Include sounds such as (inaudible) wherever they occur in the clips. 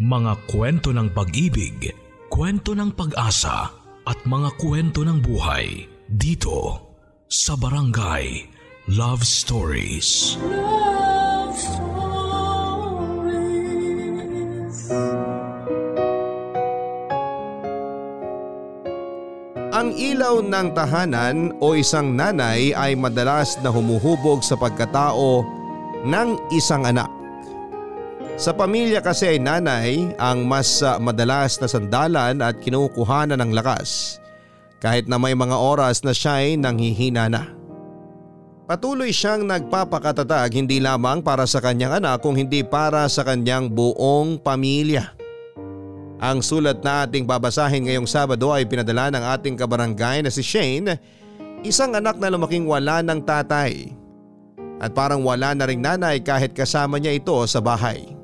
Mga kwento ng pag-ibig, kwento ng pag-asa at mga kwento ng buhay dito sa Barangay Love Stories. Love Stories. Ang ilaw ng tahanan o isang nanay ay madalas na humuhubog sa pagkatao ng isang anak. Sa pamilya kasi ay nanay ang mas uh, madalas na sandalan at kinukuhanan ng lakas kahit na may mga oras na siya ay nanghihina na. Patuloy siyang nagpapakatatag hindi lamang para sa kanyang anak kung hindi para sa kanyang buong pamilya. Ang sulat na ating babasahin ngayong Sabado ay pinadala ng ating kabarangay na si Shane, isang anak na lumaking wala ng tatay. At parang wala na ring nanay kahit kasama niya ito sa bahay.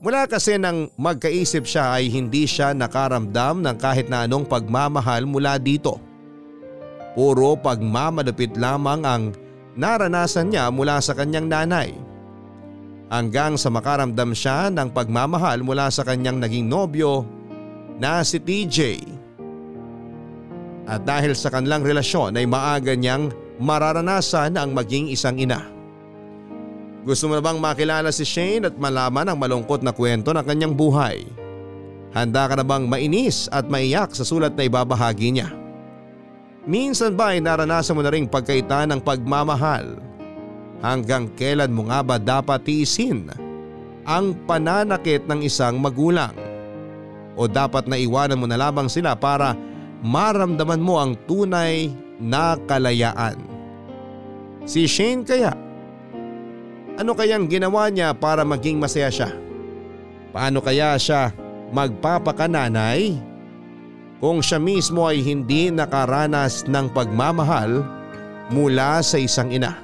Mula kasi nang magkaisip siya ay hindi siya nakaramdam ng kahit na anong pagmamahal mula dito. Puro pagmamalupit lamang ang naranasan niya mula sa kanyang nanay. Hanggang sa makaramdam siya ng pagmamahal mula sa kanyang naging nobyo na si TJ. At dahil sa kanilang relasyon ay maaga niyang mararanasan ang maging isang ina. Gusto mo na bang makilala si Shane at malaman ang malungkot na kwento ng kanyang buhay? Handa ka na bang mainis at maiyak sa sulat na ibabahagi niya? Minsan ba ay naranasan mo na rin pagkaita ng pagmamahal? Hanggang kailan mo nga ba dapat tiisin ang pananakit ng isang magulang? O dapat na iwanan mo na lamang sila para maramdaman mo ang tunay na kalayaan? Si Shane kaya ano kayang ginawa niya para maging masaya siya? Paano kaya siya magpapakananay kung siya mismo ay hindi nakaranas ng pagmamahal mula sa isang ina?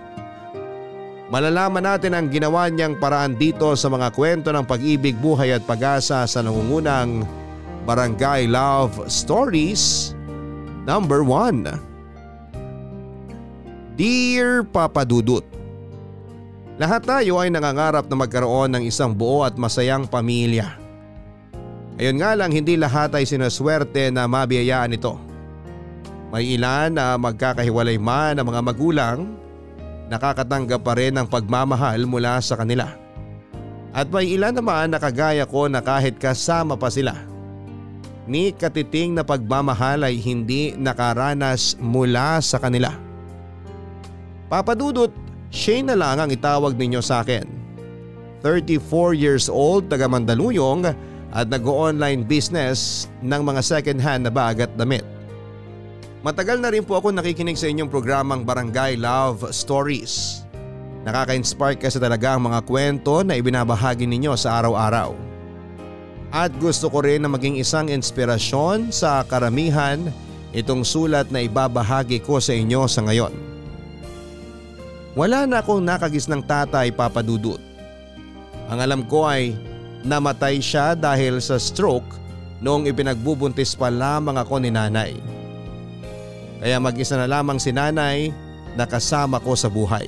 Malalaman natin ang ginawa niyang paraan dito sa mga kwento ng pag-ibig, buhay at pag-asa sa nangungunang Barangay Love Stories Number 1 Dear Papa Dudut lahat tayo ay nangangarap na magkaroon ng isang buo at masayang pamilya. Ayon nga lang hindi lahat ay sinaswerte na mabiyayaan ito. May ilan na magkakahiwalay man ang mga magulang, nakakatanggap pa rin ng pagmamahal mula sa kanila. At may ilan naman na kagaya ko na kahit kasama pa sila. Ni katiting na pagmamahal ay hindi nakaranas mula sa kanila. Papadudot Shane na lang ang itawag ninyo sa akin. 34 years old, taga Mandaluyong at nag-online business ng mga second hand na bag at damit. Matagal na rin po ako nakikinig sa inyong programang Barangay Love Stories. Nakaka-inspire kasi talaga ang mga kwento na ibinabahagi ninyo sa araw-araw. At gusto ko rin na maging isang inspirasyon sa karamihan itong sulat na ibabahagi ko sa inyo sa ngayon. Wala na akong nakagis ng tatay papadudot. Ang alam ko ay namatay siya dahil sa stroke noong ipinagbubuntis pa lamang ako ni nanay. Kaya mag-isa na lamang si nanay na kasama ko sa buhay.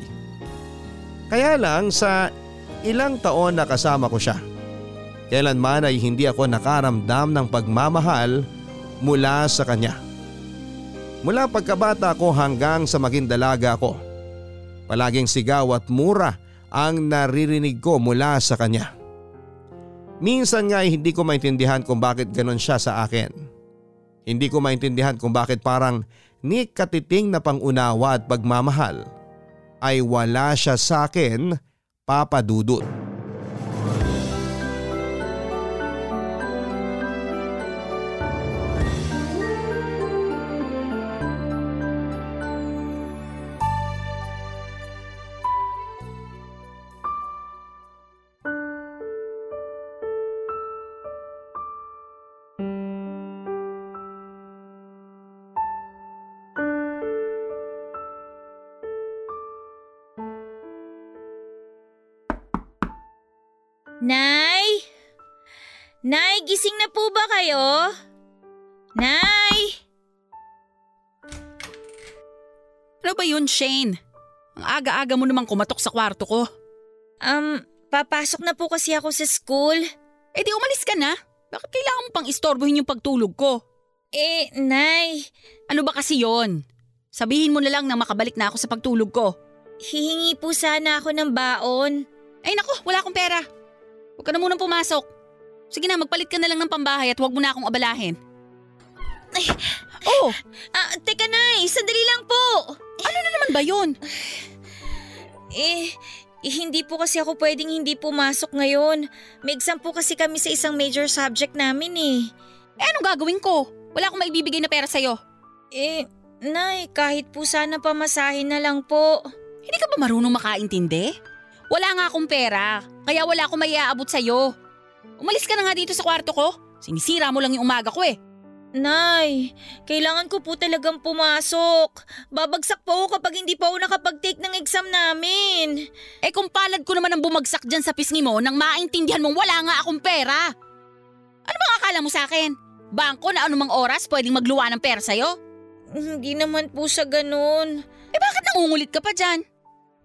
Kaya lang sa ilang taon na kasama ko siya. Kailanman ay hindi ako nakaramdam ng pagmamahal mula sa kanya. Mula pagkabata ko hanggang sa maging dalaga ako Palaging sigaw at mura ang naririnig ko mula sa kanya. Minsan nga ay hindi ko maintindihan kung bakit ganon siya sa akin. Hindi ko maintindihan kung bakit parang ni katiting na pangunawa at pagmamahal ay wala siya sa akin papadudot. Nay? Nay, gising na po ba kayo? Nay? Ano ba yun, Shane? Ang aga-aga mo namang kumatok sa kwarto ko. Um, papasok na po kasi ako sa school. Eh di umalis ka na. Bakit kailangan mo pang istorbohin yung pagtulog ko? Eh, Nay, Ano ba kasi yon? Sabihin mo na lang na makabalik na ako sa pagtulog ko. hihingi po sana ako ng baon. Ay nako, wala akong pera. Huwag ka na munang pumasok. Sige na, magpalit ka na lang ng pambahay at huwag mo na akong abalahin. Ay. Oh, Ah, teka Nay, sandali lang po. ano na naman ba yun? Eh, eh, hindi po kasi ako pwedeng hindi pumasok ngayon. May exam po kasi kami sa isang major subject namin eh. Eh anong gagawin ko? Wala akong maibibigay na pera sa'yo. Eh, Nay, kahit po sana pamasahin na lang po. Hindi ka ba marunong makaintindi? Wala nga akong pera, kaya wala akong maiaabot sa'yo. Umalis ka na nga dito sa kwarto ko. Sinisira mo lang yung umaga ko eh. Nay, kailangan ko po talagang pumasok. Babagsak po ako kapag hindi pa ako nakapag-take ng exam namin. Eh kung palad ko naman ang bumagsak dyan sa pisngi mo nang maintindihan mong wala nga akong pera. Ano bang akala mo sa akin? Bangko na anumang oras pwedeng magluwa ng pera sa'yo? Hindi naman po sa ganun. Eh bakit nangungulit ka pa dyan?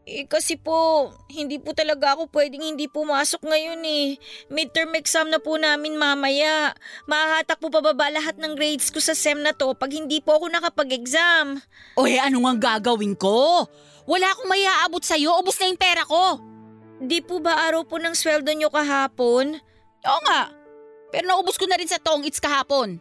Eh kasi po, hindi po talaga ako pwedeng hindi pumasok ngayon eh. Midterm exam na po namin mamaya. Mahahatak po pababa lahat ng grades ko sa SEM na to pag hindi po ako nakapag-exam. O eh ano nga gagawin ko? Wala akong maiaabot sa'yo, ubos na yung pera ko. Di po ba araw po ng sweldo nyo kahapon? Oo nga. Pero naubos ko na rin sa tong it's kahapon.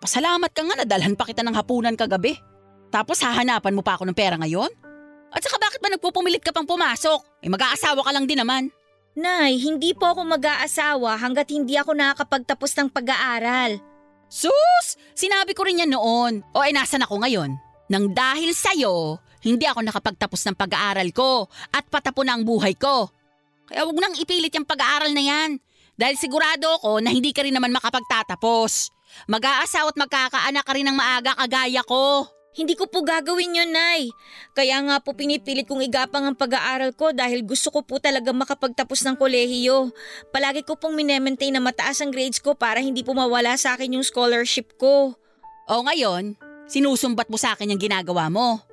Pasalamat ka nga nadalhan pa kita ng hapunan kagabi. Tapos hahanapan mo pa ako ng pera ngayon? At saka bakit ba nagpupumilit ka pang pumasok? Eh mag-aasawa ka lang din naman. Nay, hindi po ako mag-aasawa hanggat hindi ako nakakapagtapos ng pag-aaral. Sus! Sinabi ko rin yan noon. O eh nasan ako ngayon? Nang dahil sa'yo, hindi ako nakapagtapos ng pag-aaral ko at patapon na ang buhay ko. Kaya wag nang ipilit yung pag-aaral na yan. Dahil sigurado ako na hindi ka rin naman makapagtatapos. Mag-aasawa at magkakaanak ka rin ng maaga kagaya ko. Hindi ko po gagawin yun, Nay. Kaya nga po pinipilit kong igapang ang pag-aaral ko dahil gusto ko po talaga makapagtapos ng kolehiyo. Palagi ko pong minemaintain na mataas ang grades ko para hindi po mawala sa akin yung scholarship ko. O ngayon, sinusumbat mo sa akin yung ginagawa mo.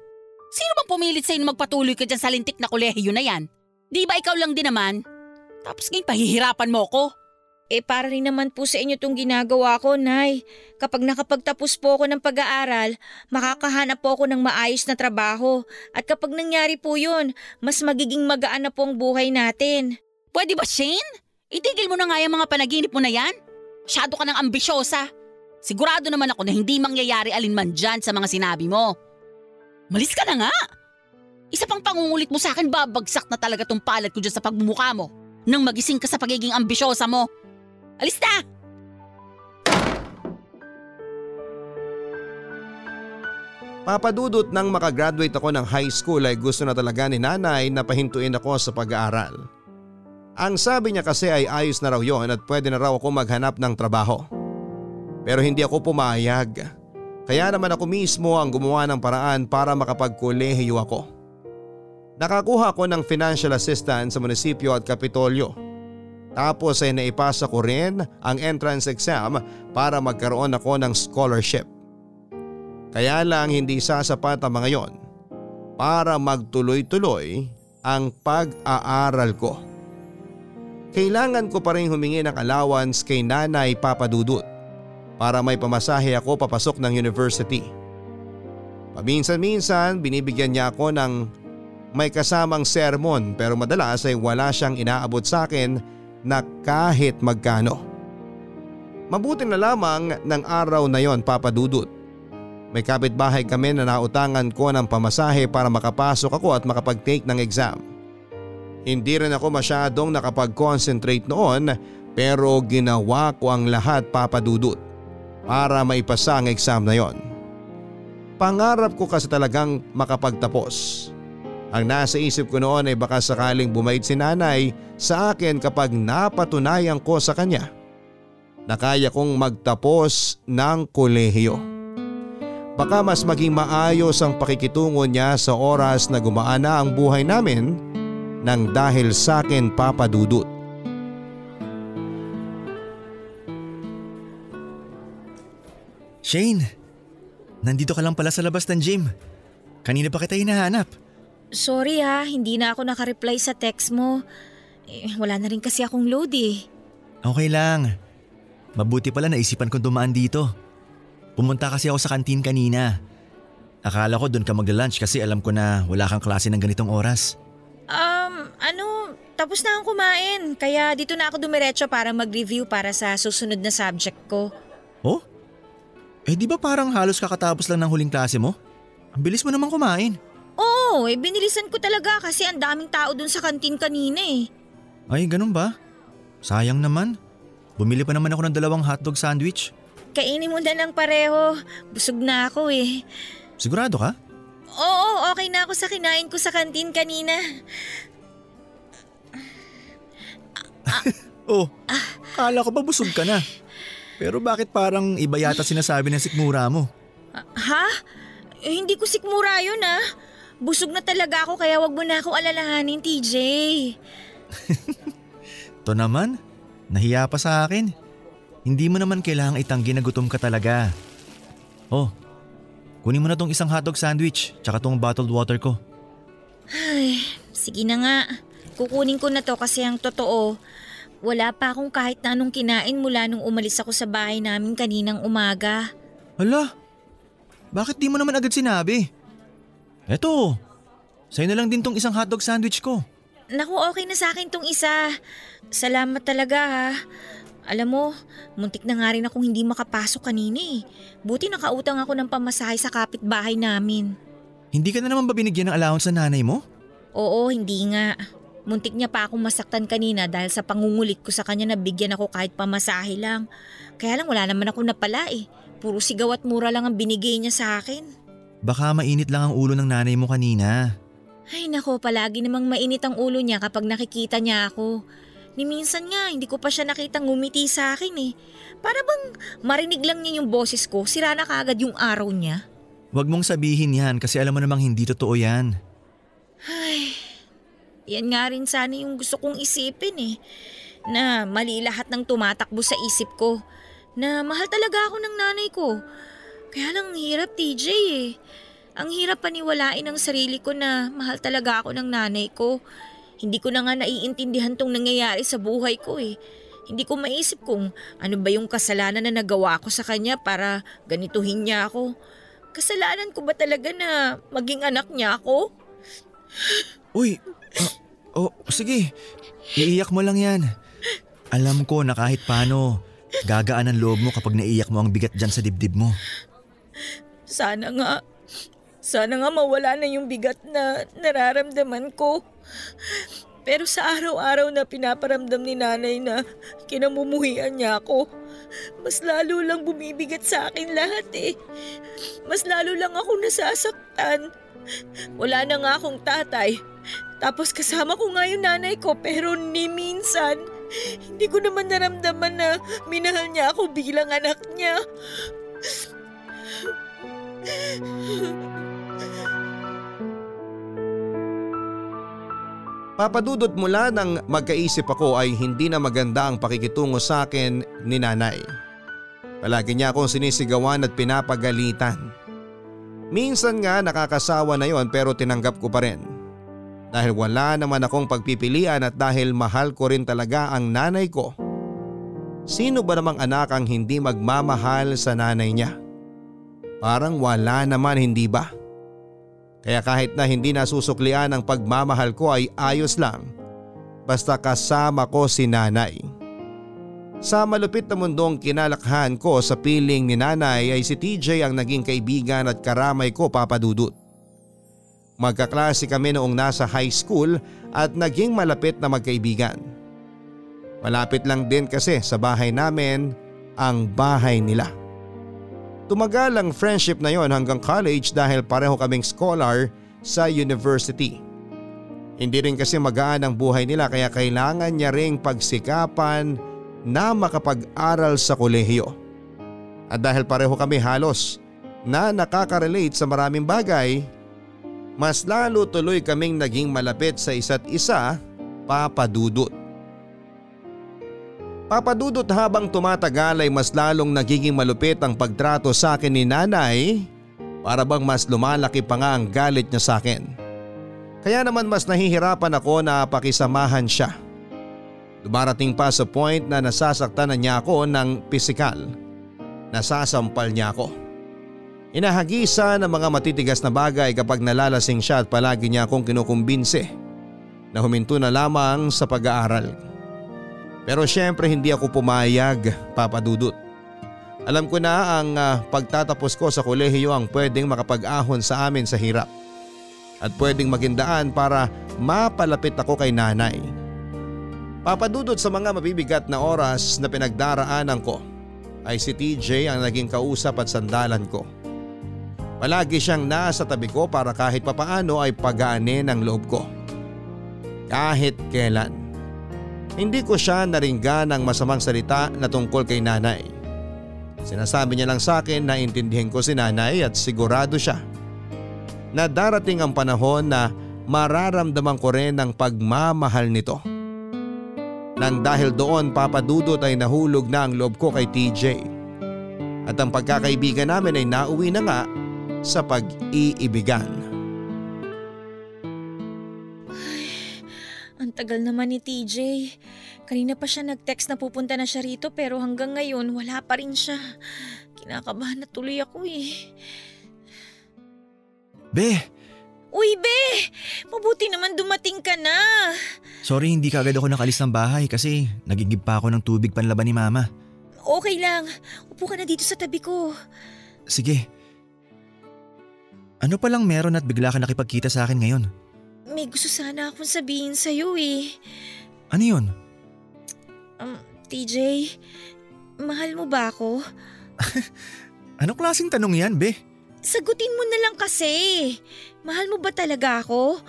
Sino bang pumilit sa'yo na magpatuloy ka dyan sa lintik na kolehiyo na yan? Di ba ikaw lang din naman? Tapos ngayon pahihirapan mo ko. Eh para rin naman po sa inyo tong ginagawa ko, Nay. Kapag nakapagtapos po ako ng pag-aaral, makakahanap po ako ng maayos na trabaho. At kapag nangyari po yun, mas magiging magaan na po ang buhay natin. Pwede ba, Shane? Itigil mo na nga yung mga panaginip mo na yan. Masyado ka ng ambisyosa. Sigurado naman ako na hindi mangyayari alinman dyan sa mga sinabi mo. Malis ka na nga. Isa pang pangungulit mo sa akin, babagsak na talaga tong palad ko dyan sa pagmumukha mo. Nang magising ka sa pagiging ambisyosa mo. Alis na! Papadudot nang makagraduate ako ng high school ay gusto na talaga ni nanay na pahintuin ako sa pag-aaral. Ang sabi niya kasi ay ayos na raw yon at pwede na raw ako maghanap ng trabaho. Pero hindi ako pumayag. Kaya naman ako mismo ang gumawa ng paraan para makapagkolehiyo ako. Nakakuha ko ng financial assistance sa munisipyo at kapitolyo. Tapos ay naipasa ko rin ang entrance exam para magkaroon ako ng scholarship. Kaya lang hindi sasapat ang mga yon para magtuloy-tuloy ang pag-aaral ko. Kailangan ko pa rin humingi ng allowance kay nanay papadudot para may pamasahe ako papasok ng university. Paminsan-minsan binibigyan niya ako ng may kasamang sermon pero madalas ay wala siyang inaabot sa akin na kahit magkano. Mabuti na lamang ng araw na yon papadudot. May kapitbahay kami na nautangan ko ng pamasahe para makapasok ako at makapag-take ng exam. Hindi rin ako masyadong nakapag-concentrate noon pero ginawa ko ang lahat papadudot para maipasa ang exam na yon. Pangarap ko kasi talagang makapagtapos. Ang nasa isip ko noon ay baka sakaling bumait si nanay sa akin kapag napatunayan ko sa kanya na kaya kong magtapos ng kolehiyo. Baka mas maging maayos ang pakikitungo niya sa oras na gumaan na ang buhay namin nang dahil sa akin papadudot. Shane, nandito ka lang pala sa labas ng gym. Kanina pa kita hinahanap. Sorry ha, hindi na ako nakareply sa text mo. Eh, wala na rin kasi akong load eh. Okay lang. Mabuti pala naisipan kong dumaan dito. Pumunta kasi ako sa kantin kanina. Akala ko doon ka magla-lunch kasi alam ko na wala kang klase ng ganitong oras. Um, ano, tapos na akong kumain. Kaya dito na ako dumiretso para mag-review para sa susunod na subject ko. Oh? Eh di ba parang halos kakatapos lang ng huling klase mo? Ang bilis mo naman kumain. Oo, eh binilisan ko talaga kasi ang daming tao dun sa kantin kanina eh. Ay, ganun ba? Sayang naman. Bumili pa naman ako ng dalawang hotdog sandwich. Kainin mo na lang pareho. Busog na ako eh. Sigurado ka? Oo, okay na ako sa kinain ko sa kantin kanina. (laughs) Oh, kala ko ba busog ka na? Pero bakit parang iba yata sinasabi ng sikmura mo? Ha? Eh, hindi ko sikmura yun ah. Busog na talaga ako kaya wag mo na akong alalahanin, TJ. (laughs) To naman, nahiya pa sa akin. Hindi mo naman kailangang itanggi na gutom ka talaga. Oh, kunin mo na tong isang hotdog sandwich tsaka tong bottled water ko. Ay, sige na nga. Kukunin ko na to kasi ang totoo, wala pa akong kahit na anong kinain mula nung umalis ako sa bahay namin kaninang umaga. Hala, bakit di mo naman agad sinabi? Eto, sa'yo na lang din tong isang hotdog sandwich ko. Naku, okay na sa akin tong isa. Salamat talaga ha. Alam mo, muntik na nga rin akong hindi makapasok kanina eh. Buti nakautang ako ng pamasahe sa kapitbahay namin. Hindi ka na naman ba binigyan ng allowance sa nanay mo? Oo, hindi nga. Muntik niya pa akong masaktan kanina dahil sa pangungulit ko sa kanya na bigyan ako kahit pamasahe lang. Kaya lang wala naman ako napala eh. Puro sigaw at mura lang ang binigay niya sa akin. Baka mainit lang ang ulo ng nanay mo kanina. Ay nako, palagi namang mainit ang ulo niya kapag nakikita niya ako. Ni minsan nga, hindi ko pa siya nakitang ngumiti sa akin eh. Para bang marinig lang niya yung boses ko, sira na kaagad yung araw niya. Huwag mong sabihin yan kasi alam mo namang hindi totoo yan. Ay, yan nga rin sana yung gusto kong isipin eh. Na mali lahat ng tumatakbo sa isip ko. Na mahal talaga ako ng nanay ko. Kaya lang ang hirap TJ eh. Ang hirap paniwalain ang sarili ko na mahal talaga ako ng nanay ko. Hindi ko na nga naiintindihan tong nangyayari sa buhay ko eh. Hindi ko maisip kung ano ba yung kasalanan na nagawa ko sa kanya para ganituhin niya ako. Kasalanan ko ba talaga na maging anak niya ako? Uy, ah, oh, sige. Iiyak mo lang yan. Alam ko na kahit paano, gagaan ang loob mo kapag naiyak mo ang bigat dyan sa dibdib mo. Sana nga. Sana nga mawala na yung bigat na nararamdaman ko. Pero sa araw-araw na pinaparamdam ni nanay na kinamumuhian niya ako, mas lalo lang bumibigat sa akin lahat eh. Mas lalo lang ako nasasaktan. Wala na nga akong tatay. Tapos kasama ko nga yung nanay ko pero ni minsan, hindi ko naman naramdaman na minahal niya ako bilang anak niya. Papadudot mula nang magkaisip ako ay hindi na maganda ang pakikitungo sa akin ni nanay. Palagi niya akong sinisigawan at pinapagalitan. Minsan nga nakakasawa na yon pero tinanggap ko pa rin. Dahil wala naman akong pagpipilian at dahil mahal ko rin talaga ang nanay ko. Sino ba namang anak ang hindi magmamahal sa nanay niya? Parang wala naman hindi ba? Kaya kahit na hindi nasusuklian ang pagmamahal ko ay ayos lang. Basta kasama ko si nanay. Sa malupit na mundong kinalakhan ko sa piling ni nanay ay si TJ ang naging kaibigan at karamay ko papadudot. Magkaklase kami noong nasa high school at naging malapit na magkaibigan. Malapit lang din kasi sa bahay namin ang bahay nila. Tumagal ang friendship na yon hanggang college dahil pareho kaming scholar sa university. Hindi rin kasi magaan ang buhay nila kaya kailangan niya ring pagsikapan na makapag-aral sa kolehiyo. At dahil pareho kami halos na nakaka-relate sa maraming bagay, mas lalo tuloy kaming naging malapit sa isa't isa, papadudot. Papadudot habang tumatagal ay mas lalong nagiging malupit ang pagtrato sa akin ni nanay para bang mas lumalaki pa nga ang galit niya sa akin. Kaya naman mas nahihirapan ako na pakisamahan siya. Dumarating pa sa point na nasasaktan na niya ako ng pisikal. Nasasampal niya ako. Inahagisa ng mga matitigas na bagay kapag nalalasing siya at palagi niya akong kinukumbinse na huminto na lamang sa pag-aaral. Pero syempre hindi ako pumayag, Papa Dudut. Alam ko na ang uh, pagtatapos ko sa kolehiyo ang pwedeng makapag-ahon sa amin sa hirap. At pwedeng magindaan para mapalapit ako kay nanay. Papadudot sa mga mabibigat na oras na pinagdaraanan ko ay si TJ ang naging kausap at sandalan ko. Palagi siyang nasa tabi ko para kahit papaano ay pagaanin ang loob ko. Kahit kailan. Hindi ko siya naringgan ng masamang salita na tungkol kay nanay. Sinasabi niya lang sa akin na intindihin ko si nanay at sigurado siya na darating ang panahon na mararamdaman ko rin ang pagmamahal nito. Nang dahil doon papadudot ay nahulog na ang loob ko kay TJ. At ang pagkakaibigan namin ay nauwi na nga sa pag-iibigan. Tagal naman ni TJ. Kanina pa siya nag-text na pupunta na siya rito pero hanggang ngayon wala pa rin siya. Kinakabahan na tuloy ako eh. Be, Uy, be! Mabuti naman dumating ka na. sorry hindi ka agad ako nakalis ng bahay kasi nagigib pa ako ng tubig panlaban ni mama. Okay lang. Upo ka na dito sa tabi ko. Sige. Ano palang meron at bigla ka nakipagkita sa akin ngayon? May gusto sana akong sabihin sa'yo eh. Ano yun? Um, TJ, mahal mo ba ako? (laughs) Anong klaseng tanong yan, be? Sagutin mo na lang kasi. Mahal mo ba talaga ako?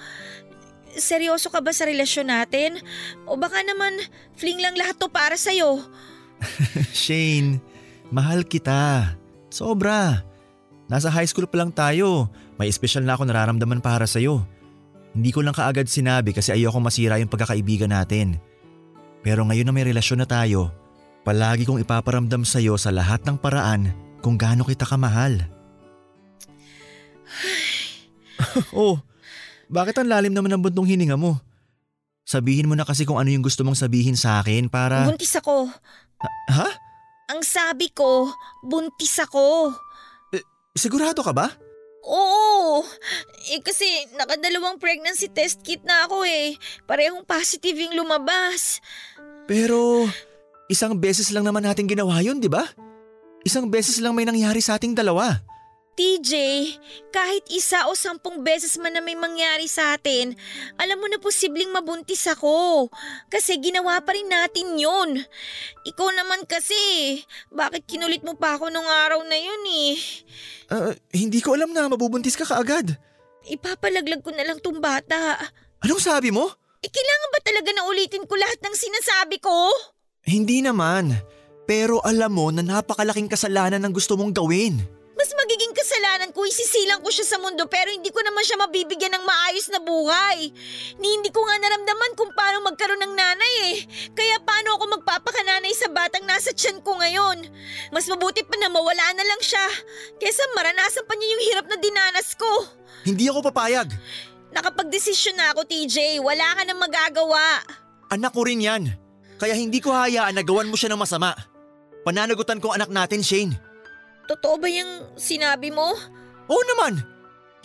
Seryoso ka ba sa relasyon natin? O baka naman fling lang lahat to para sa'yo? (laughs) Shane, mahal kita. Sobra. Nasa high school pa lang tayo. May special na ako nararamdaman para sa'yo. Hindi ko lang kaagad sinabi kasi ayoko masira yung pagkakaibigan natin. Pero ngayon na may relasyon na tayo, palagi kong ipaparamdam sa'yo sa lahat ng paraan kung gaano kita kamahal. (sighs) oh, bakit ang lalim naman ng buntong hininga mo? Sabihin mo na kasi kung ano yung gusto mong sabihin sa akin para… Buntis ako. Ha? Ang sabi ko, buntis ako. Sigurado ka ba? Oo. Eh kasi nakadalawang pregnancy test kit na ako eh. Parehong positive yung lumabas. Pero isang beses lang naman natin ginawa yun, di ba? Isang beses lang may nangyari sa ating dalawa. TJ, kahit isa o sampung beses man na may mangyari sa atin, alam mo na posibleng mabuntis ako. Kasi ginawa pa rin natin yun. Ikaw naman kasi, bakit kinulit mo pa ako nung araw na yun eh? Ah, hindi ko alam na mabubuntis ka kaagad. Ipapalaglag ko na lang tong bata. Anong sabi mo? Eh kailangan ba talaga na ulitin ko lahat ng sinasabi ko? Hindi naman. Pero alam mo na napakalaking kasalanan ng gusto mong gawin. Mas magiging kasalanan ko isisilang ko siya sa mundo pero hindi ko naman siya mabibigyan ng maayos na buhay. Ni hindi ko nga naramdaman kung paano magkaroon ng nanay eh. Kaya paano ako magpapakananay sa batang nasa tiyan ko ngayon? Mas mabuti pa na mawala na lang siya. Kesa maranasan pa niya yung hirap na dinanas ko. Hindi ako papayag. Nakapag-desisyon na ako TJ, wala ka nang magagawa. Anak ko rin yan. Kaya hindi ko hayaan na gawan mo siya ng masama. Pananagutan ko anak natin, Shane. Totoo ba yung sinabi mo? Oo naman!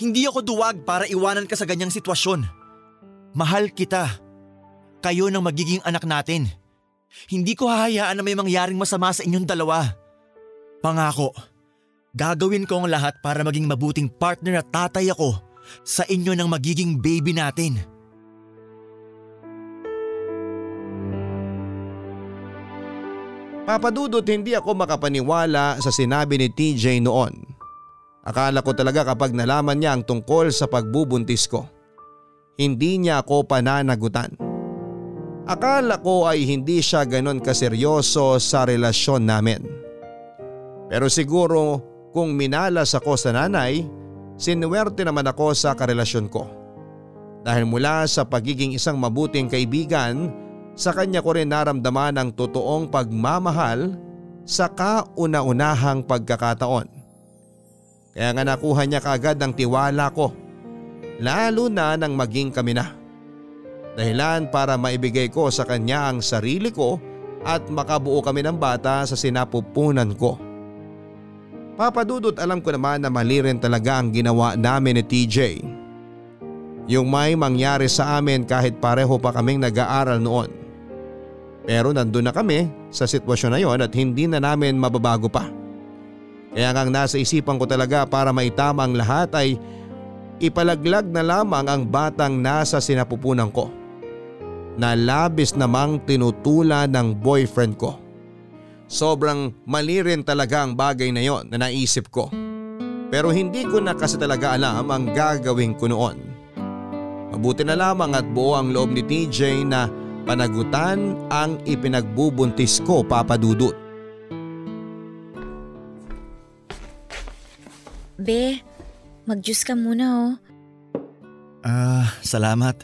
Hindi ako duwag para iwanan ka sa ganyang sitwasyon. Mahal kita. Kayo nang magiging anak natin. Hindi ko hahayaan na may mangyaring masama sa inyong dalawa. Pangako, gagawin ko ang lahat para maging mabuting partner at tatay ako sa inyo ng magiging baby natin. Papadudot hindi ako makapaniwala sa sinabi ni TJ noon. Akala ko talaga kapag nalaman niya ang tungkol sa pagbubuntis ko. Hindi niya ako pananagutan. Akala ko ay hindi siya ganon kaseryoso sa relasyon namin. Pero siguro kung minalas ako sa nanay, sinuwerte naman ako sa karelasyon ko. Dahil mula sa pagiging isang mabuting kaibigan, sa kanya ko rin naramdaman ang totoong pagmamahal sa kauna-unahang pagkakataon. Kaya nga nakuha niya kaagad ang tiwala ko, lalo na nang maging kami na. Dahilan para maibigay ko sa kanya ang sarili ko at makabuo kami ng bata sa sinapupunan ko. Papadudot alam ko naman na mali rin talaga ang ginawa namin ni TJ. Yung may mangyari sa amin kahit pareho pa kaming nag-aaral noon. Pero nandun na kami sa sitwasyon na yon at hindi na namin mababago pa. Kaya ngang nasa isipan ko talaga para maitama ang lahat ay ipalaglag na lamang ang batang nasa sinapupunan ko. Na labis namang tinutula ng boyfriend ko. Sobrang mali rin talaga ang bagay na yon na naisip ko. Pero hindi ko na kasi talaga alam ang gagawin ko noon. Mabuti na lamang at buo ang loob ni TJ na panagutan ang ipinagbubuntis ko papadudot. Be, mag-juice ka muna oh. Ah, salamat.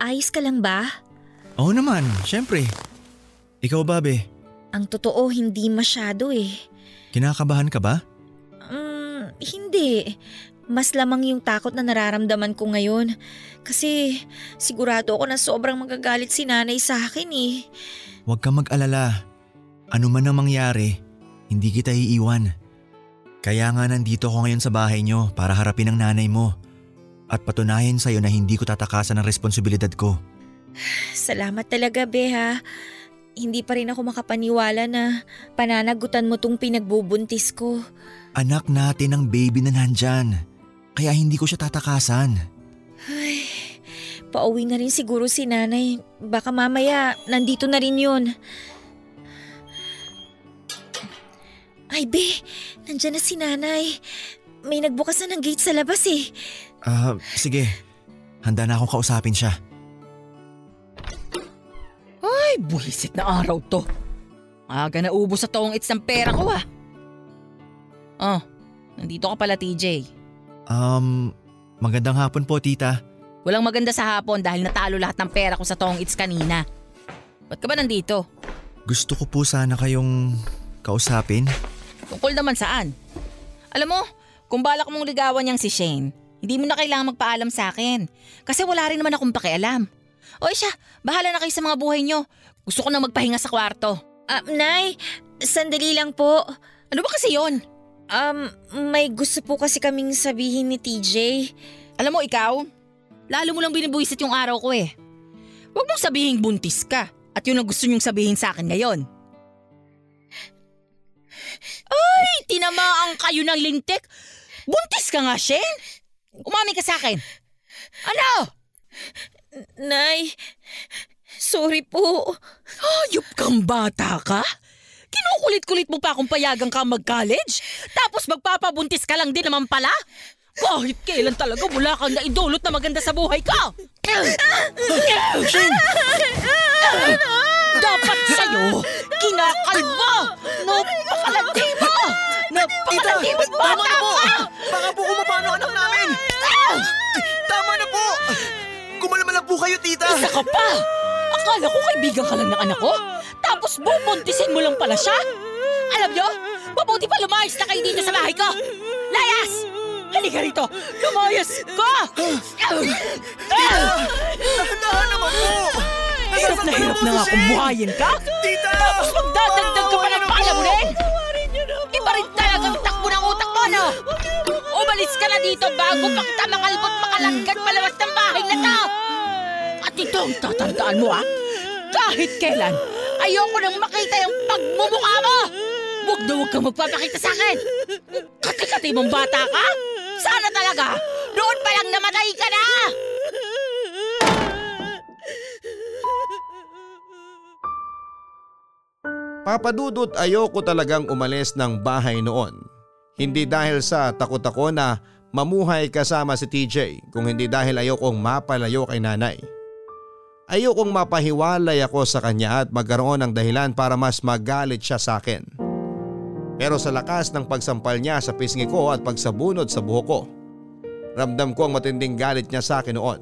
Ayos ka lang ba? Oo naman, syempre. Ikaw ba, be? Ang totoo hindi masyado eh. Kinakabahan ka ba? Mm, hindi. Mas lamang yung takot na nararamdaman ko ngayon. Kasi sigurado ako na sobrang magagalit si nanay sa akin eh. Huwag kang mag-alala. Ano man ang mangyari, hindi kita iiwan. Kaya nga nandito ako ngayon sa bahay nyo para harapin ang nanay mo at patunayan sa'yo na hindi ko tatakasan ang responsibilidad ko. Salamat talaga, Beha. Hindi pa rin ako makapaniwala na pananagutan mo tong pinagbubuntis ko. Anak natin ang baby na nandyan. Kaya hindi ko siya tatakasan. Ay, pauwi na rin siguro si nanay. Baka mamaya nandito na rin yun. Ay, Be, nandyan na si nanay. May nagbukas na ng gate sa labas eh. Ah, sige. Handa na akong kausapin siya. Ay, buhisit na araw to. Aga na ubos sa toong its ng pera ko ah. Oh, nandito ka pala TJ. Um, magandang hapon po tita. Walang maganda sa hapon dahil natalo lahat ng pera ko sa toong its kanina. Ba't ka ba nandito? Gusto ko po sana kayong kausapin. Tungkol naman saan? Alam mo, kung balak mong ligawan niyang si Shane, hindi mo na kailangang magpaalam sa akin. Kasi wala rin naman akong pakialam. O siya, bahala na kayo sa mga buhay niyo. Gusto ko na magpahinga sa kwarto. Ah, Nay, sandali lang po. Ano ba kasi yon? Um, may gusto po kasi kaming sabihin ni TJ. Alam mo ikaw, lalo mo lang binibuisit yung araw ko eh. Huwag mong sabihin buntis ka at yun ang gusto niyong sabihin sa akin ngayon. Ay, tinamaan kayo ng lintik. Buntis ka nga, Shane. Umami ka sa akin. Ano? Nay, sorry po. Hayop kang bata ka? Kinukulit-kulit mo pa akong payagang ka mag-college? Tapos magpapabuntis ka lang din naman pala? Kahit kailan talaga wala kang naidulot na maganda sa buhay ko! Dapat sa'yo, kinakalbo! Napakalandi mo! Napakalandi mo bata tama na po! ka! Baka po kumapano anak namin! Tama na po! Kumalma lang po kayo, tita! Isa ka pa! Akala ko kaibigan ka lang ng anak ko? Tapos bubuntisin mo lang pala siya? Alam nyo, mabuti pa lumayas na kayo dito sa bahay ko! Layas! Halika rito! Lumayas ka! Dahan naman po! Hirap na hirap na nga kung buhayin ka! Tita! Tapos magdadagdag ka pa ng palamunin! Iba rin talaga ang takbo ng utak mo, no? Umalis ka na dito bago pa kita makalbot makalanggan palabas ng bahay na to! At ito ang tatandaan mo, ha? Kahit kailan, ayoko nang makita yung pagmumukha mo! Huwag na huwag kang magpapakita sa akin! Kati-kati mong bata ka? Sana talaga! Noon pa lang namatay ka na! Papadudot ayoko talagang umalis ng bahay noon. Hindi dahil sa takot ako na mamuhay kasama si TJ kung hindi dahil ayokong mapalayo kay nanay. Ayokong mapahiwalay ako sa kanya at magkaroon ng dahilan para mas magalit siya sa akin. Pero sa lakas ng pagsampal niya sa pisngi ko at pagsabunod sa buhok ko, ramdam ko ang matinding galit niya sa akin noon.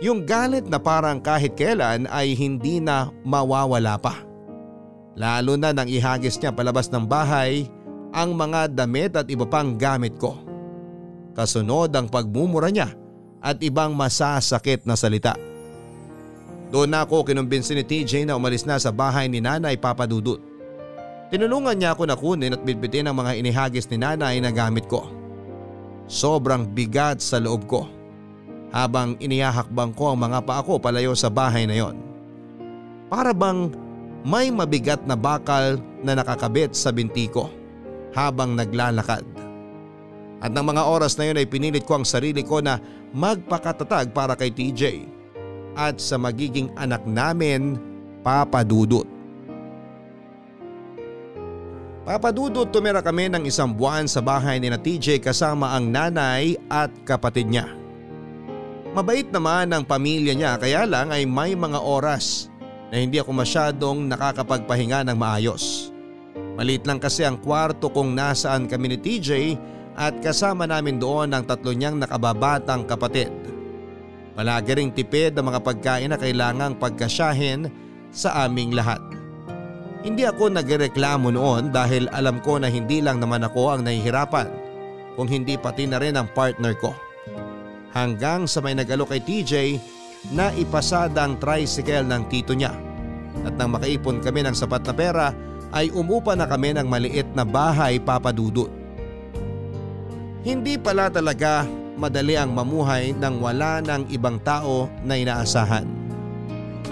Yung galit na parang kahit kailan ay hindi na mawawala pa. Lalo na nang ihagis niya palabas ng bahay ang mga damit at iba pang gamit ko. Kasunod ang pagmumura niya at ibang masasakit na salita. Doon na ako kinumbinsi ni TJ na umalis na sa bahay ni nanay papadudot. Tinulungan niya ako na kunin at bitbitin ang mga inihagis ni nanay na gamit ko. Sobrang bigat sa loob ko habang inihahakbang ko ang mga paa ko palayo sa bahay na yon. Para bang may mabigat na bakal na nakakabit sa binti ko habang naglalakad. At ng mga oras na yun ay pinilit ko ang sarili ko na magpakatatag para kay TJ at sa magiging anak namin, Papa Dudut. Papa Dudut tumira kami ng isang buwan sa bahay ni na TJ kasama ang nanay at kapatid niya. Mabait naman ang pamilya niya kaya lang ay may mga oras na hindi ako masyadong nakakapagpahinga ng maayos. Malit lang kasi ang kwarto kung nasaan kami ni TJ at kasama namin doon ang tatlo niyang nakababatang kapatid. Palagi ring tipid ang mga pagkain na kailangang pagkasyahin sa aming lahat. Hindi ako nagreklamo noon dahil alam ko na hindi lang naman ako ang nahihirapan kung hindi pati na rin ang partner ko. Hanggang sa may nag-alok kay TJ na ipasada ang tricycle ng tito niya. At nang makaipon kami ng sapat na pera ay umupa na kami ng maliit na bahay papadudot. Hindi pala talaga madali ang mamuhay nang wala ng ibang tao na inaasahan.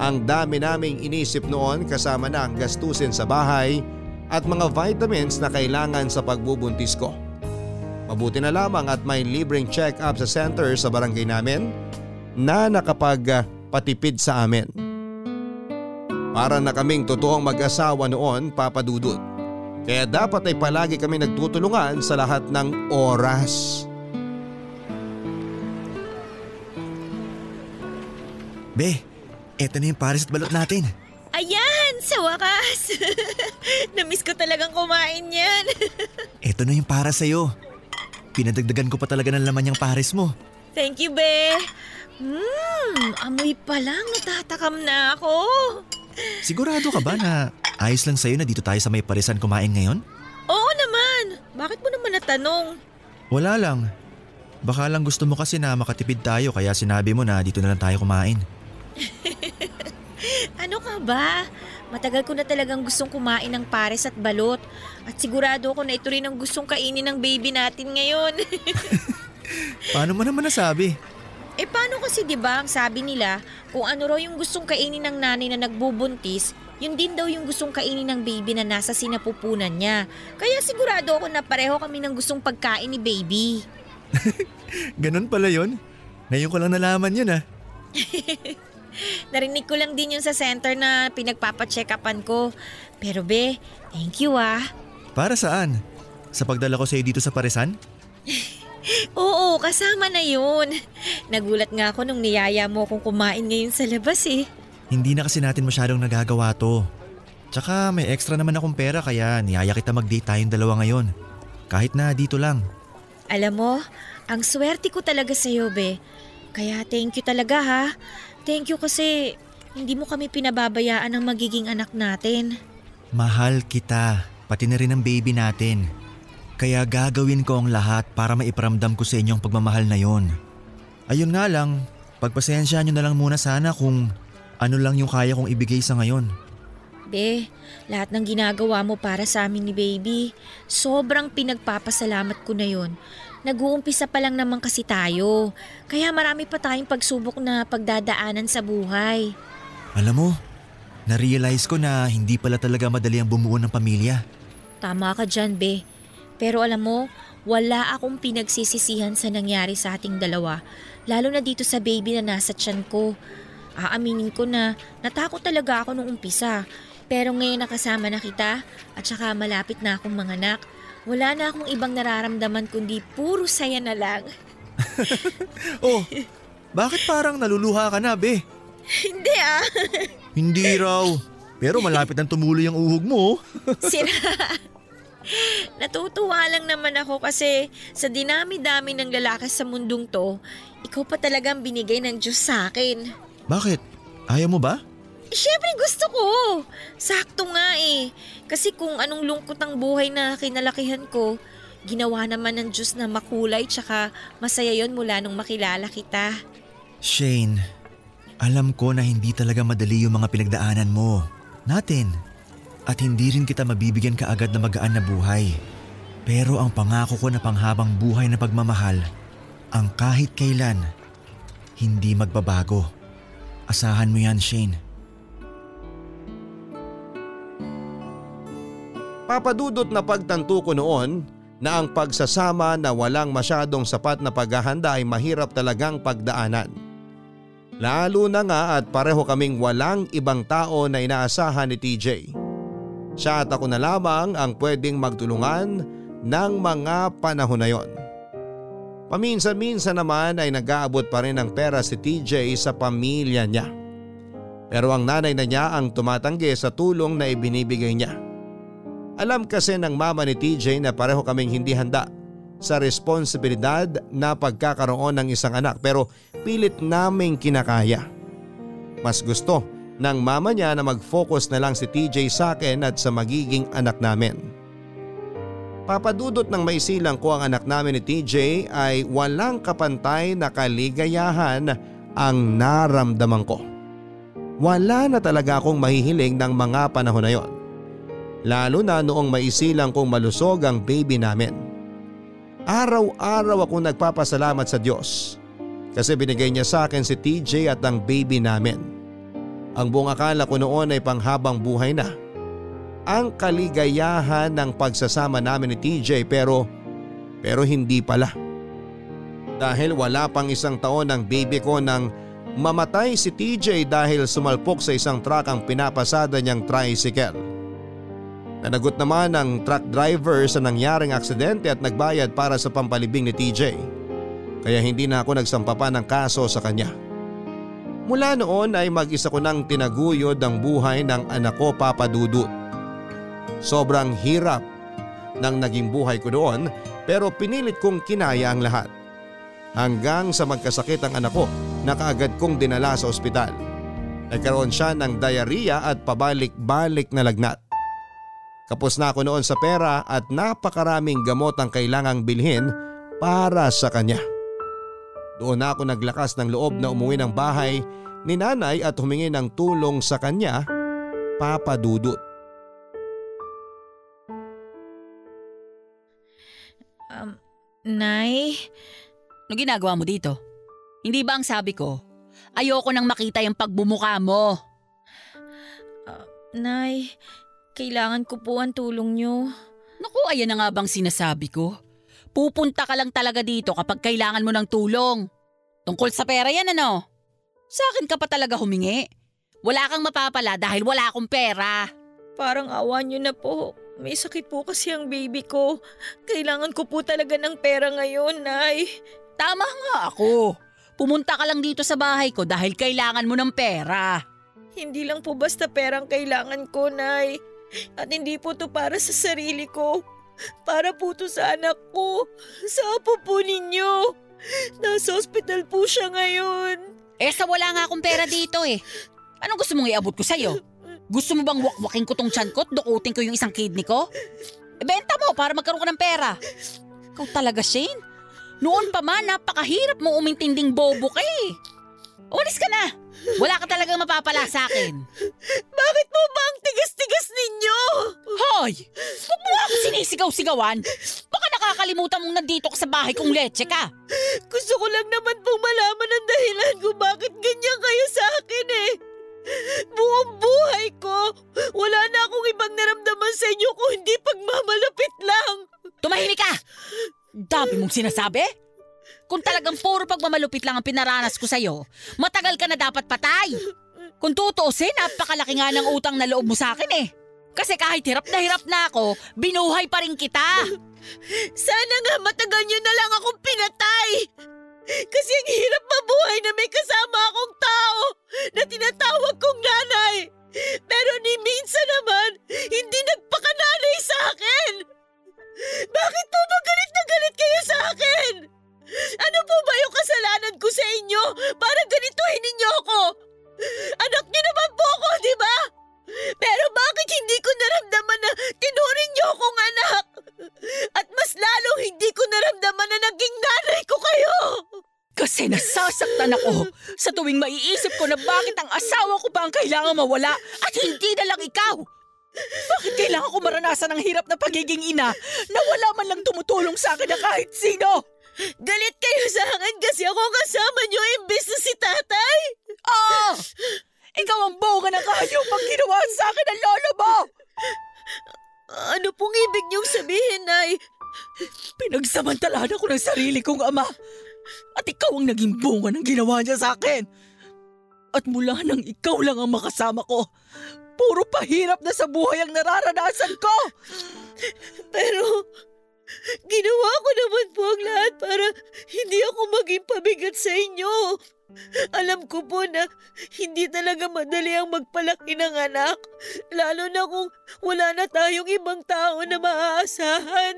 Ang dami naming inisip noon kasama na ang gastusin sa bahay at mga vitamins na kailangan sa pagbubuntis ko. Mabuti na lamang at may libreng check-up sa center sa barangay namin na nakapagpatipid sa amin. Para na kaming totoong mag-asawa noon papadudot. Kaya dapat ay palagi kami nagtutulungan sa lahat ng oras. Be, eto na yung pares at balot natin. Ayan! Sa wakas! (laughs) Namiss ko talagang kumain yan. (laughs) Eto na yung para sa'yo. Pinadagdagan ko pa talaga ng laman yung pares mo. Thank you, be. Hmm, amoy pa lang natatakam na ako. Sigurado ka ba na ayos lang sa'yo na dito tayo sa may parisan kumain ngayon? Oo naman. Bakit mo naman natanong? Wala lang. Baka lang gusto mo kasi na makatipid tayo kaya sinabi mo na dito na lang tayo kumain. (laughs) Ano ka ba? Matagal ko na talagang gustong kumain ng pares at balot. At sigurado ko na ito rin ang gustong kainin ng baby natin ngayon. (laughs) Paano mo naman nasabi? eh paano kasi 'di ba ang sabi nila, kung ano raw yung gustong kainin ng nanay na nagbubuntis, yun din daw yung gustong kainin ng baby na nasa sinapupunan niya. Kaya sigurado ako na pareho kami ng gustong pagkain ni baby. (laughs) Ganun pala yon. Ngayon ko lang nalaman yun ah. Narinig ko lang din yun sa center na pinagpapacheck upan ko. Pero be, thank you ah. Para saan? Sa pagdala ko sa'yo dito sa parisan? (laughs) Oo, kasama na yun. Nagulat nga ako nung niyaya mo kung kumain ngayon sa labas eh. Hindi na kasi natin masyadong nagagawa to. Tsaka may extra naman akong pera kaya niyaya kita mag-date tayong dalawa ngayon. Kahit na dito lang. Alam mo, ang swerte ko talaga sa'yo, be. Kaya thank you talaga ha. Thank you kasi hindi mo kami pinababayaan ng magiging anak natin. Mahal kita, pati na rin ang baby natin. Kaya gagawin ko ang lahat para maiparamdam ko sa inyo ang pagmamahal na yon. Ayun nga lang, pagpasensya nyo na lang muna sana kung ano lang yung kaya kong ibigay sa ngayon. Be, lahat ng ginagawa mo para sa amin ni baby, sobrang pinagpapasalamat ko na yon. Nag-uumpisa pa lang naman kasi tayo, kaya marami pa tayong pagsubok na pagdadaanan sa buhay. Alam mo, na-realize ko na hindi pala talaga madali ang bumuo ng pamilya. Tama ka dyan, Be. Pero alam mo, wala akong pinagsisisihan sa nangyari sa ating dalawa. Lalo na dito sa baby na nasa tiyan ko. Aaminin ko na natakot talaga ako nung umpisa. Pero ngayon nakasama na kita at saka malapit na akong manganak. Wala na akong ibang nararamdaman kundi puro saya na lang. (laughs) Oh, bakit parang naluluha ka na, be? (laughs) Hindi ah. (laughs) Hindi raw. Pero malapit ang tumuloy ang uhog mo. Sira. Natutuwa lang naman ako kasi sa dinami-dami ng lalaki sa mundong to, ikaw pa talagang binigay ng Diyos sa akin. Bakit? Ayaw mo ba? Siyempre gusto ko. Sakto nga eh. Kasi kung anong lungkot ang buhay na kinalakihan ko, ginawa naman ng Diyos na makulay tsaka masaya yon mula nung makilala kita. Shane, Alam ko na hindi talaga madali yung mga pinagdaanan mo. Natin. At hindi rin kita mabibigyan kaagad na magaan na buhay. Pero ang pangako ko na panghabang buhay na pagmamahal, ang kahit kailan, hindi magbabago. Asahan mo yan, Shane. Papadudot na pagtanto ko noon na ang pagsasama na walang masyadong sapat na paghahanda ay mahirap talagang pagdaanan. Lalo na nga at pareho kaming walang ibang tao na inaasahan ni TJ. Siya at ako na lamang ang pwedeng magtulungan ng mga panahon na yon. Paminsan-minsan naman ay nag-aabot pa rin ng pera si TJ sa pamilya niya. Pero ang nanay na niya ang tumatanggi sa tulong na ibinibigay niya. Alam kasi ng mama ni TJ na pareho kaming hindi handa sa responsibilidad na pagkakaroon ng isang anak pero pilit naming kinakaya. Mas gusto ng mama niya na mag-focus na lang si TJ sa akin at sa magiging anak namin. Papadudot ng maisilang ko ang anak namin ni TJ ay walang kapantay na kaligayahan ang naramdaman ko. Wala na talaga akong mahihiling ng mga panahon na yon. Lalo na noong maisilang kong malusog ang baby namin. Araw-araw akong nagpapasalamat sa Diyos kasi binigay niya sa akin si TJ at ang baby namin. Ang buong akala ko noon ay panghabang buhay na. Ang kaligayahan ng pagsasama namin ni TJ pero pero hindi pala. Dahil wala pang isang taon ng baby ko nang mamatay si TJ dahil sumalpok sa isang truck ang pinapasada niyang tricycle. Nanagot naman ang truck driver sa nangyaring aksidente at nagbayad para sa pampalibing ni TJ. Kaya hindi na ako nagsampa pa ng kaso sa kanya. Mula noon ay mag-isa ko nang tinaguyod ang buhay ng anak ko Papa Dudut. Sobrang hirap ng naging buhay ko doon pero pinilit kong kinaya ang lahat. Hanggang sa magkasakit ang anak ko na kaagad kong dinala sa ospital. Nagkaroon siya ng diarrhea at pabalik-balik na lagnat. Kapos na ako noon sa pera at napakaraming gamot ang kailangang bilhin para sa kanya. Doon na ako naglakas ng loob na umuwi ng bahay ni nanay at humingi ng tulong sa kanya, Papa Dudut. Um, Nay? Ano ginagawa mo dito? Hindi ba ang sabi ko? Ayoko nang makita yung pagbumuka mo. Uh, Nay, kailangan ko po ang tulong niyo. Naku, ayan na nga bang sinasabi ko? Pupunta ka lang talaga dito kapag kailangan mo ng tulong. Tungkol sa pera yan ano? Sa akin ka pa talaga humingi. Wala kang mapapala dahil wala akong pera. Parang awa niyo na po. May sakit po kasi ang baby ko. Kailangan ko po talaga ng pera ngayon, Nay. Tama nga ako. Pumunta ka lang dito sa bahay ko dahil kailangan mo ng pera. Hindi lang po basta perang kailangan ko, Nay. At hindi po to para sa sarili ko. Para po to sa anak ko. Sa apo po ninyo. Nasa ospital po siya ngayon. Eh sa wala nga akong pera dito eh. Anong gusto mong iabot ko sa'yo? Gusto mo bang wakwakin ko tong tiyan ko at dukutin ko yung isang kidney ko? Ibenta mo para magkaroon ka ng pera. Ikaw talaga, Shane. Noon pa man, napakahirap mo umintinding bobo ka eh. Umalis ka na. Wala ka talagang mapapala sa akin. Bakit mo ba ang tigas-tigas ninyo? Hoy! Huwag mo ako sinisigaw-sigawan. Baka nakakalimutan mong nandito ka sa bahay kung leche ka. Gusto ko lang naman pong malaman ang dahilan kung bakit ganyan kayo sa akin eh. Buong buhay ko, wala na akong ibang naramdaman sa inyo kung hindi pagmamalapit lang. Tumahimik ka! Dami mong sinasabi? Kung talagang puro pagmamalupit lang ang pinaranas ko sa'yo, matagal ka na dapat patay. Kung tutuusin, napakalaki nga ng utang na loob mo sa akin eh. Kasi kahit hirap na hirap na ako, binuhay pa rin kita. Sana nga matagal nyo na lang akong pinatay. Kasi ang hirap mabuhay na may kasama akong tao na tinatawag kong nanay. Pero ni minsan naman, hindi nagpakananay sa akin. Bakit po ba galit na galit kayo sa akin? Ano po ba yung kasalanan ko sa inyo para ganituhin ninyo ako? Anak niyo naman po ako, di ba? Pero bakit hindi ko naramdaman na tinuring niyo akong anak? At mas lalong hindi ko naramdaman na naging nanay ko kayo? Kasi nasasaktan ako sa tuwing maiisip ko na bakit ang asawa ko ba ang kailangan mawala at hindi na lang ikaw. Bakit kailangan ko maranasan ang hirap na pagiging ina na wala man lang tumutulong sa akin na kahit sino? Galit kayo sa akin kasi ako kasama niyo imbes na si tatay? Ah! Ikaw ang bunga ng kahayop pag ginawa sa akin ng lolo mo! Ano pong ibig niyong sabihin, Nay? Pinagsamantalahan ako ng sarili kong ama. At ikaw ang naging bunga ng ginawa niya sa akin. At mula nang ikaw lang ang makasama ko, puro pahirap na sa buhay ang nararanasan ko. Pero ginawa ko naman po ang lahat para hindi ako maging pabigat sa inyo. Alam ko po na hindi talaga madali ang magpalaki ng anak, lalo na kung wala na tayong ibang tao na maaasahan.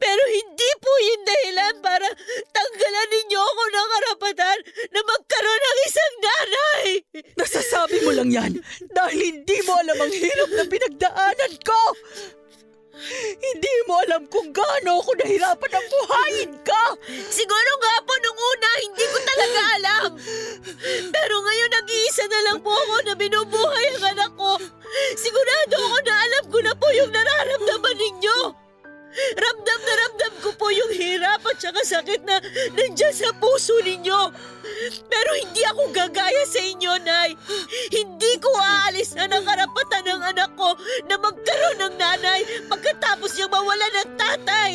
Pero hindi po yung dahilan para tanggalan ninyo ako ng karapatan na magkaroon ng isang nanay. Nasasabi mo lang yan dahil hindi mo alam ang hirap na pinagdaanan ko. Hindi mo alam kung gaano ako nahirapan ang buhayin ka. Siguro nga po nung una hindi ko talaga alam. Pero ngayon nag-iisa na lang po ako na binubuhay ang anak ko. Sigurado ako na alam ko na po yung nararamdaman ninyo. Ramdam na ramdam ko po yung hirap at saka sakit na nandyan sa puso ninyo. Pero hindi ako gagaya sa inyo, Nay. Hindi ko aalis na ng karapatan ng anak ko na magkaroon ng nanay mawala ng tatay.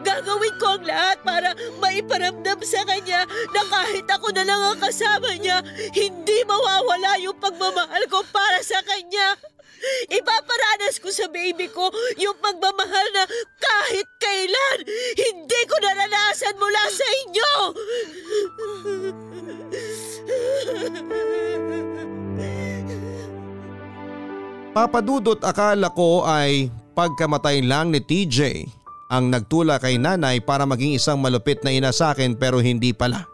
Gagawin ko ang lahat para maiparamdam sa kanya na kahit ako na lang ang kasama niya, hindi mawawala yung pagmamahal ko para sa kanya. Ipaparanas ko sa baby ko yung pagmamahal na kahit kailan hindi ko naranasan mula sa inyo. Papadudot akala ko ay pagkamatay lang ni TJ ang nagtula kay nanay para maging isang malupit na ina sa akin pero hindi pala.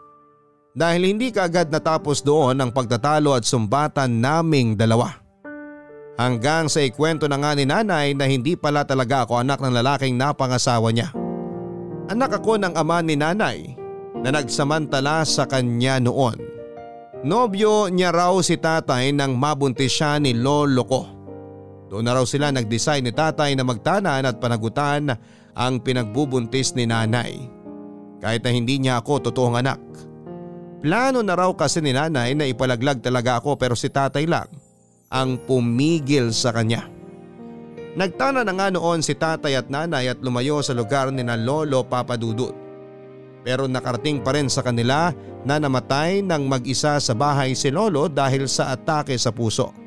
Dahil hindi kaagad natapos doon ang pagtatalo at sumbatan naming dalawa. Hanggang sa ikwento na nga ni nanay na hindi pala talaga ako anak ng lalaking napangasawa niya. Anak ako ng ama ni nanay na nagsamantala sa kanya noon. Nobyo niya raw si tatay nang mabuntis siya ni lolo ko. Doon na raw sila nag-decide ni tatay na magtanan at panagutan ang pinagbubuntis ni nanay. Kahit na hindi niya ako totoong anak. Plano na raw kasi ni nanay na ipalaglag talaga ako pero si tatay lang ang pumigil sa kanya. Nagtana na nga noon si tatay at nanay at lumayo sa lugar ni na lolo papadudot. Pero nakarating pa rin sa kanila na namatay ng mag-isa sa bahay si lolo dahil sa atake sa puso.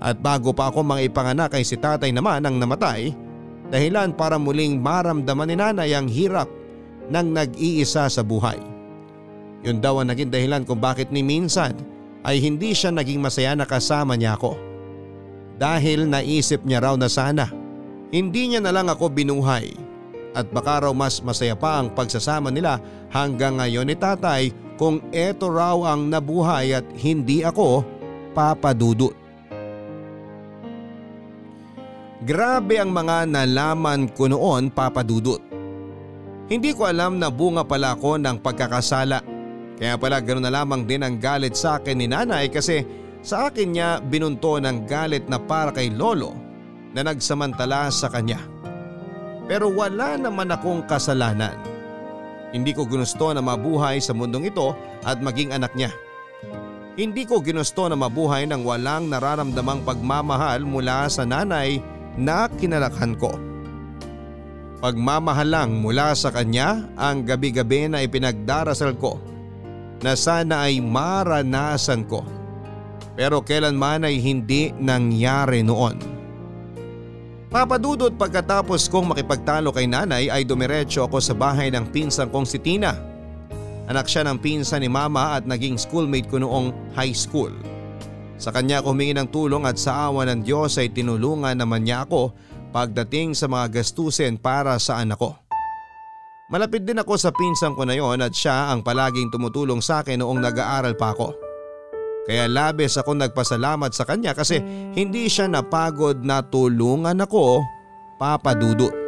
At bago pa ako mga ipanganak ay si tatay naman ang namatay dahilan para muling maramdaman ni nanay ang hirap ng nag-iisa sa buhay. Yun daw ang naging dahilan kung bakit ni minsan ay hindi siya naging masaya na kasama niya ako. Dahil naisip niya raw na sana hindi niya na lang ako binuhay at baka raw mas masaya pa ang pagsasama nila hanggang ngayon ni tatay kung eto raw ang nabuhay at hindi ako papadudot. Grabe ang mga nalaman ko noon papadudot. Hindi ko alam na bunga pala ako ng pagkakasala. Kaya pala ganoon na lamang din ang galit sa akin ni nanay kasi sa akin niya binunto ng galit na para kay lolo na nagsamantala sa kanya. Pero wala naman akong kasalanan. Hindi ko ginusto na mabuhay sa mundong ito at maging anak niya. Hindi ko ginusto na mabuhay ng walang nararamdamang pagmamahal mula sa nanay na kinalakhan ko. Pagmamahal lang mula sa kanya ang gabi-gabi na ipinagdarasal ko na sana ay maranasan ko. Pero kailanman ay hindi nangyari noon. Papadudot pagkatapos kong makipagtalo kay nanay ay dumiretso ako sa bahay ng pinsan kong si Tina. Anak siya ng pinsan ni mama at naging schoolmate ko noong high school. Sa kanya ako humingi ng tulong at sa awa ng Diyos ay tinulungan naman niya ako pagdating sa mga gastusin para sa anak ko. Malapit din ako sa pinsan ko na yon at siya ang palaging tumutulong sa akin noong nag-aaral pa ako. Kaya labis ako nagpasalamat sa kanya kasi hindi siya napagod na tulungan ako papadudot.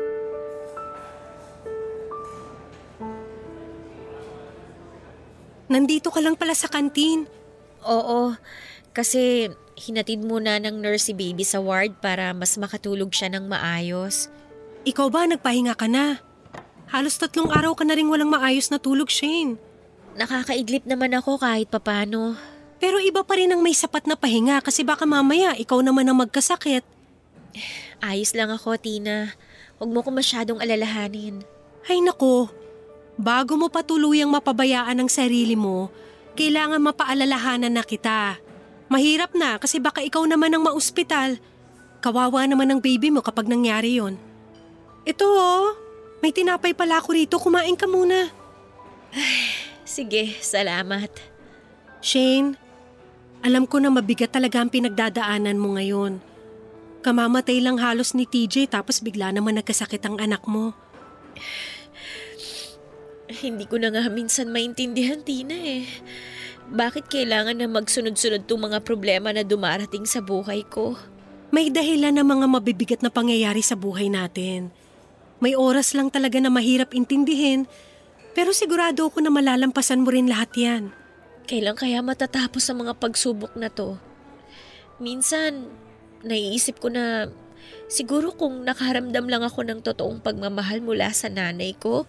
nandito ka lang pala sa kantin. Oo, kasi hinatid muna ng nurse si baby sa ward para mas makatulog siya ng maayos. Ikaw ba nagpahinga ka na? Halos tatlong araw ka na rin walang maayos na tulog, Shane. Nakakaidlip naman ako kahit papano. Pero iba pa rin ang may sapat na pahinga kasi baka mamaya ikaw naman ang magkasakit. (sighs) Ayos lang ako, Tina. Huwag mo ko masyadong alalahanin. Ay nako, bago mo patuluyang mapabayaan ang sarili mo, kailangan mapaalalahanan na kita. Mahirap na kasi baka ikaw naman ang maospital. Kawawa naman ang baby mo kapag nangyari yon. Ito oh, may tinapay pala ako rito, kumain ka muna. (sighs) Sige, salamat. Shane, alam ko na mabigat talaga ang pinagdadaanan mo ngayon. Kamamatay lang halos ni TJ tapos bigla naman nagkasakit ang anak mo. (sighs) Hindi ko na nga minsan maintindihan, Tina eh. Bakit kailangan na magsunod-sunod tong mga problema na dumarating sa buhay ko? May dahilan ng mga mabibigat na pangyayari sa buhay natin. May oras lang talaga na mahirap intindihin, pero sigurado ako na malalampasan mo rin lahat yan. Kailan kaya matatapos ang mga pagsubok na to? Minsan, naiisip ko na siguro kung nakaramdam lang ako ng totoong pagmamahal mula sa nanay ko,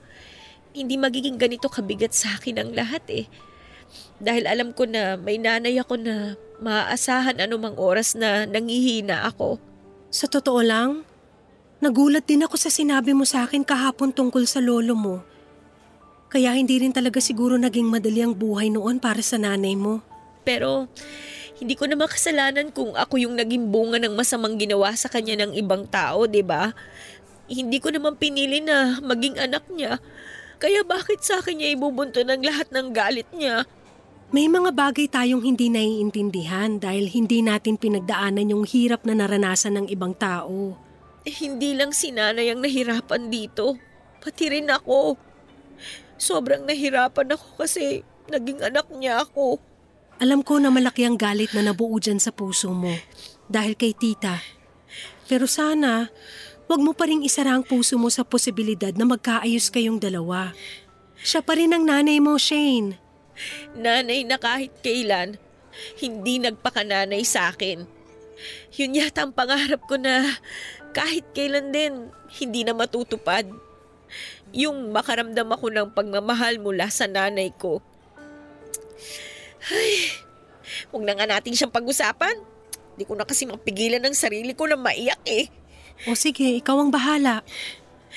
hindi magiging ganito kabigat sa akin ang lahat eh. Dahil alam ko na may nanay ako na maaasahan anumang oras na nangihina ako. Sa totoo lang, nagulat din ako sa sinabi mo sa akin kahapon tungkol sa lolo mo. Kaya hindi rin talaga siguro naging madali ang buhay noon para sa nanay mo. Pero hindi ko naman kasalanan kung ako yung naging bunga ng masamang ginawa sa kanya ng ibang tao, 'di ba? Hindi ko naman pinili na maging anak niya. Kaya bakit sa akin niya ibubunto ng lahat ng galit niya? May mga bagay tayong hindi naiintindihan dahil hindi natin pinagdaanan yung hirap na naranasan ng ibang tao. Eh, hindi lang si nanay ang nahirapan dito. Pati rin ako. Sobrang nahirapan ako kasi naging anak niya ako. Alam ko na malaki ang galit na nabuo dyan sa puso mo dahil kay tita. Pero sana, wag mo pa rin isara ang puso mo sa posibilidad na magkaayos kayong dalawa. Siya pa rin ang nanay mo, Shane. Nanay na kahit kailan, hindi nagpakananay sa akin. Yun yata ang pangarap ko na kahit kailan din, hindi na matutupad. Yung makaramdam ako ng pagmamahal mula sa nanay ko. Ay, huwag na nga natin siyang pag-usapan. Hindi ko na kasi mapigilan ng sarili ko na maiyak eh. O sige, ikaw ang bahala.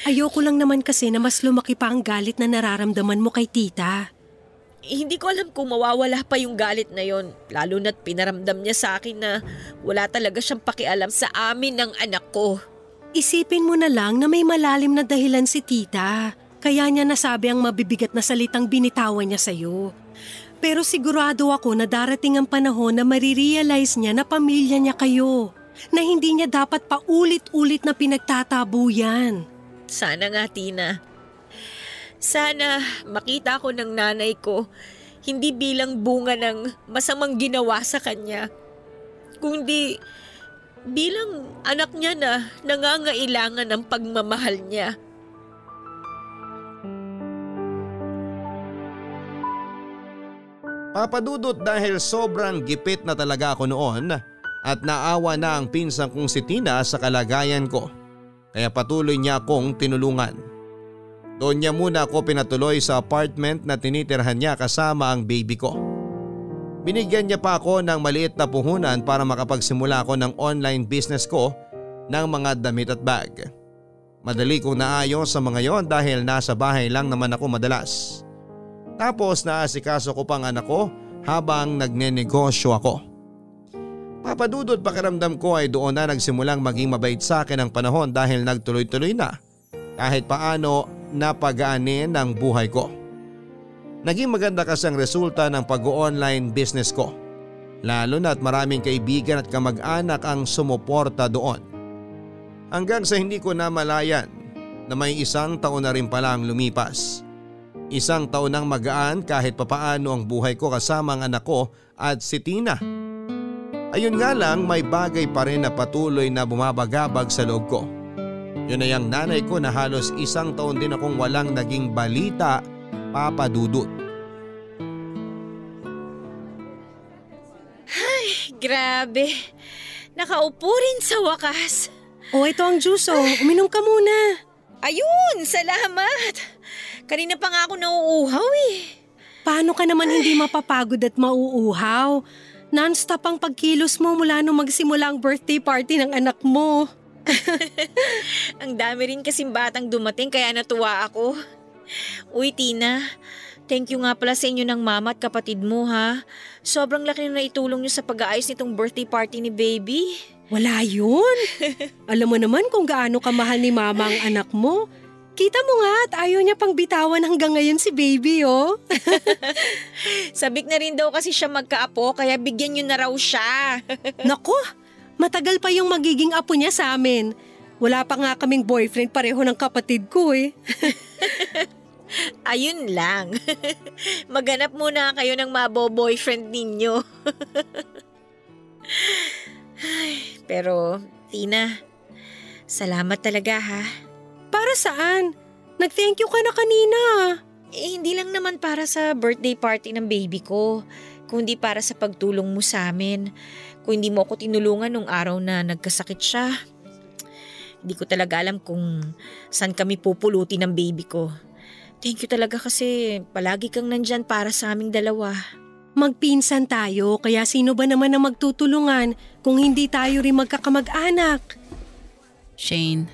Ayoko lang naman kasi na mas lumaki pa ang galit na nararamdaman mo kay tita. Eh, hindi ko alam kung mawawala pa yung galit na yon. Lalo na't pinaramdam niya sa akin na wala talaga siyang pakialam sa amin ng anak ko. Isipin mo na lang na may malalim na dahilan si tita. Kaya niya nasabi ang mabibigat na salitang binitawan niya sa'yo. Pero sigurado ako na darating ang panahon na marirealize niya na pamilya niya kayo. Na hindi niya dapat paulit-ulit na pinagtatabo yan. Sana nga, Tina. Sana makita ko ng nanay ko hindi bilang bunga ng masamang ginawa sa kanya, kundi bilang anak niya na nangangailangan ng pagmamahal niya. Papadudot dahil sobrang gipit na talaga ako noon at naawa na ang pinsang kong si Tina sa kalagayan ko. Kaya patuloy niya akong tinulungan. Doon niya muna ako pinatuloy sa apartment na tinitirhan niya kasama ang baby ko. Binigyan niya pa ako ng maliit na puhunan para makapagsimula ako ng online business ko ng mga damit at bag. Madali kong naayos sa mga yon dahil nasa bahay lang naman ako madalas. Tapos naasikaso ko pang anak ko habang nagnenegosyo ako. Papadudod pakiramdam ko ay doon na nagsimulang maging mabait sa akin ang panahon dahil nagtuloy-tuloy na kahit paano napagaanin ang buhay ko. Naging maganda kasi ang resulta ng pag-online business ko. Lalo na at maraming kaibigan at kamag-anak ang sumuporta doon. Hanggang sa hindi ko namalayan na may isang taon na rin pala ang lumipas. Isang taon nang magaan kahit papaano ang buhay ko kasama ang anak ko at si Tina. Ayun nga lang may bagay pa rin na patuloy na bumabagabag sa loob ko. Yun ay ang nanay ko na halos isang taon din akong walang naging balita, Papa Dudut. Ay, grabe. Nakaupo rin sa wakas. Oh, ito ang juice oh. Uminom ka muna. Ayun, salamat. Kanina pa nga ako nauuhaw eh. Paano ka naman hindi mapapagod at mauuhaw? Non-stop ang pagkilos mo mula nung magsimula ang birthday party ng anak mo. (laughs) Ang dami rin kasing batang dumating kaya natuwa ako. Uy Tina, thank you nga pala sa inyo ng mama at kapatid mo ha. Sobrang laki na naitulong nyo sa pag-aayos nitong birthday party ni baby. Wala yun. (laughs) Alam mo naman kung gaano kamahal ni mama ang anak mo. Kita mo nga at ayaw niya pang bitawan hanggang ngayon si baby oh. (laughs) Sabik na rin daw kasi siya magkaapo kaya bigyan nyo na raw siya. (laughs) Nako, matagal pa yung magiging apo niya sa amin. Wala pa nga kaming boyfriend pareho ng kapatid ko eh. (laughs) Ayun lang. Maganap muna kayo ng mabo-boyfriend ninyo. Ay, Pero, Tina, salamat talaga ha. Para saan? Nag-thank you ka na kanina. Eh, hindi lang naman para sa birthday party ng baby ko, kundi para sa pagtulong mo sa amin. Kung hindi mo ako tinulungan nung araw na nagkasakit siya, hindi ko talaga alam kung saan kami pupulutin ng baby ko. Thank you talaga kasi palagi kang nandyan para sa aming dalawa. Magpinsan tayo kaya sino ba naman ang magtutulungan kung hindi tayo rin magkakamag-anak? Shane,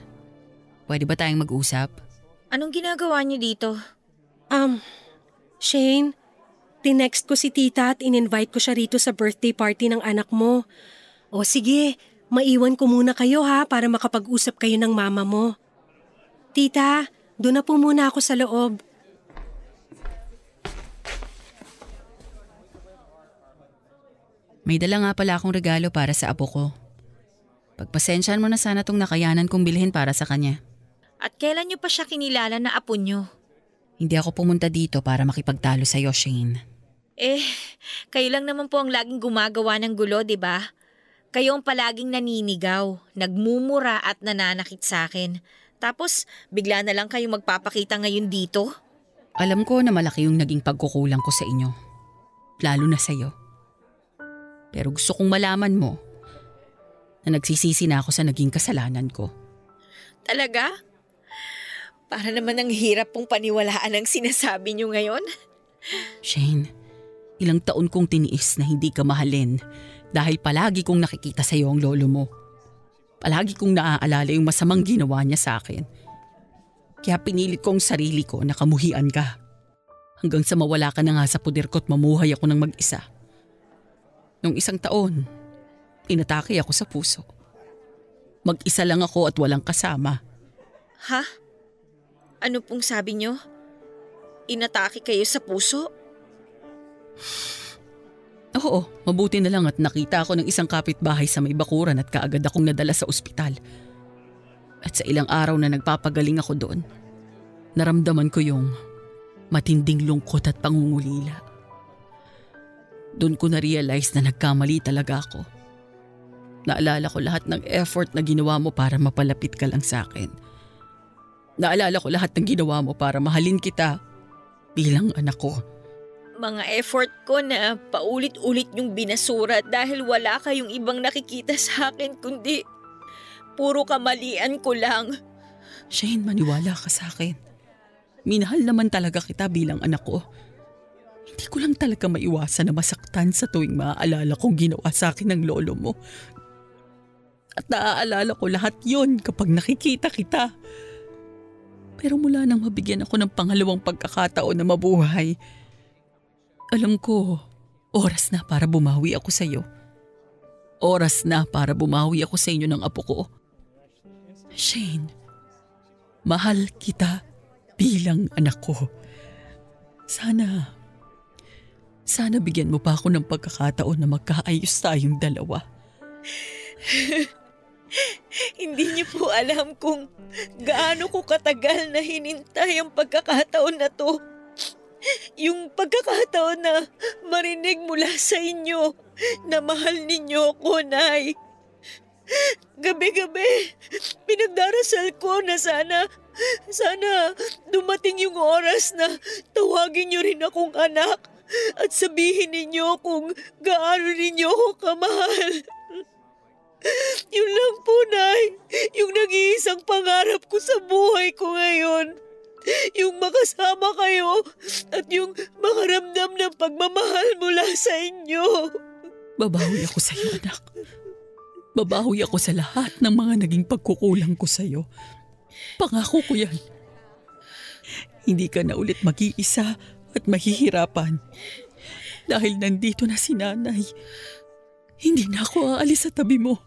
pwede ba tayong mag-usap? Anong ginagawa niyo dito? Um, Shane, tinext ko si tita at in-invite ko siya rito sa birthday party ng anak mo. O sige, maiwan ko muna kayo ha para makapag-usap kayo ng mama mo. Tita, doon na po muna ako sa loob. May dala nga pala akong regalo para sa apo ko. Pagpasensyahan mo na sana tong nakayanan kong bilhin para sa kanya. At kailan niyo pa siya kinilala na apo niyo? Hindi ako pumunta dito para makipagtalo sa'yo, Shane. Eh, kayo lang naman po ang laging gumagawa ng gulo, di ba? Kayo ang palaging naninigaw, nagmumura at nananakit sa akin. Tapos, bigla na lang kayo magpapakita ngayon dito? Alam ko na malaki yung naging pagkukulang ko sa inyo. Lalo na sa'yo. Pero gusto kong malaman mo na nagsisisi na ako sa naging kasalanan ko. Talaga? Para naman ang hirap pong paniwalaan ang sinasabi niyo ngayon. Shane, ilang taon kong tiniis na hindi ka mahalin dahil palagi kong nakikita sa iyo ang lolo mo. Palagi kong naaalala yung masamang ginawa niya sa akin. Kaya pinilit ko ang sarili ko na kamuhian ka. Hanggang sa mawala ka na nga sa puder ko at mamuhay ako ng mag-isa. Nung isang taon, inatake ako sa puso. Mag-isa lang ako at walang kasama. Ha? Ano pong sabi niyo? Inatake kayo sa puso? Oo, mabuti na lang at nakita ako ng isang kapitbahay sa may bakuran at kaagad akong nadala sa ospital. At sa ilang araw na nagpapagaling ako doon, naramdaman ko yung matinding lungkot at pangungulila. Doon ko na-realize na nagkamali talaga ako. Naalala ko lahat ng effort na ginawa mo para mapalapit ka lang sa akin. Naalala ko lahat ng ginawa mo para mahalin kita bilang anak ko. Mga effort ko na paulit-ulit yung binasura dahil wala kayong ibang nakikita sa akin kundi puro kamalian ko lang. Shane, maniwala ka sa akin. Minahal naman talaga kita bilang anak ko. Hindi ko lang talaga maiwasan na masaktan sa tuwing maaalala kong ginawa sa akin ng lolo mo. At naaalala ko lahat yon kapag nakikita kita. Pero mula nang mabigyan ako ng pangalawang pagkakataon na mabuhay, alam ko, oras na para bumawi ako sa iyo. Oras na para bumawi ako sa inyo ng apo ko. Shane, mahal kita bilang anak ko. Sana, sana bigyan mo pa ako ng pagkakataon na magkaayos tayong dalawa. (laughs) Hindi niyo po alam kung gaano ko katagal na hinintay ang pagkakataon na to. Yung pagkakataon na marinig mula sa inyo na mahal ninyo ako, Nay. Gabi-gabi, pinagdarasal ko na sana, sana dumating yung oras na tawagin niyo rin akong anak. at sabihin ninyo kung gaano ninyo ako kamahal. (laughs) Yun lang po, Nay. Yung nag-iisang pangarap ko sa buhay ko ngayon. Yung makasama kayo at yung makaramdam ng pagmamahal mula sa inyo. Babawi ako sa iyo, anak. Babawi ako sa lahat ng mga naging pagkukulang ko sa iyo. Pangako ko yan. Hindi ka na ulit mag-iisa at mahihirapan. Dahil nandito na si nanay. Hindi na ako aalis sa tabi mo.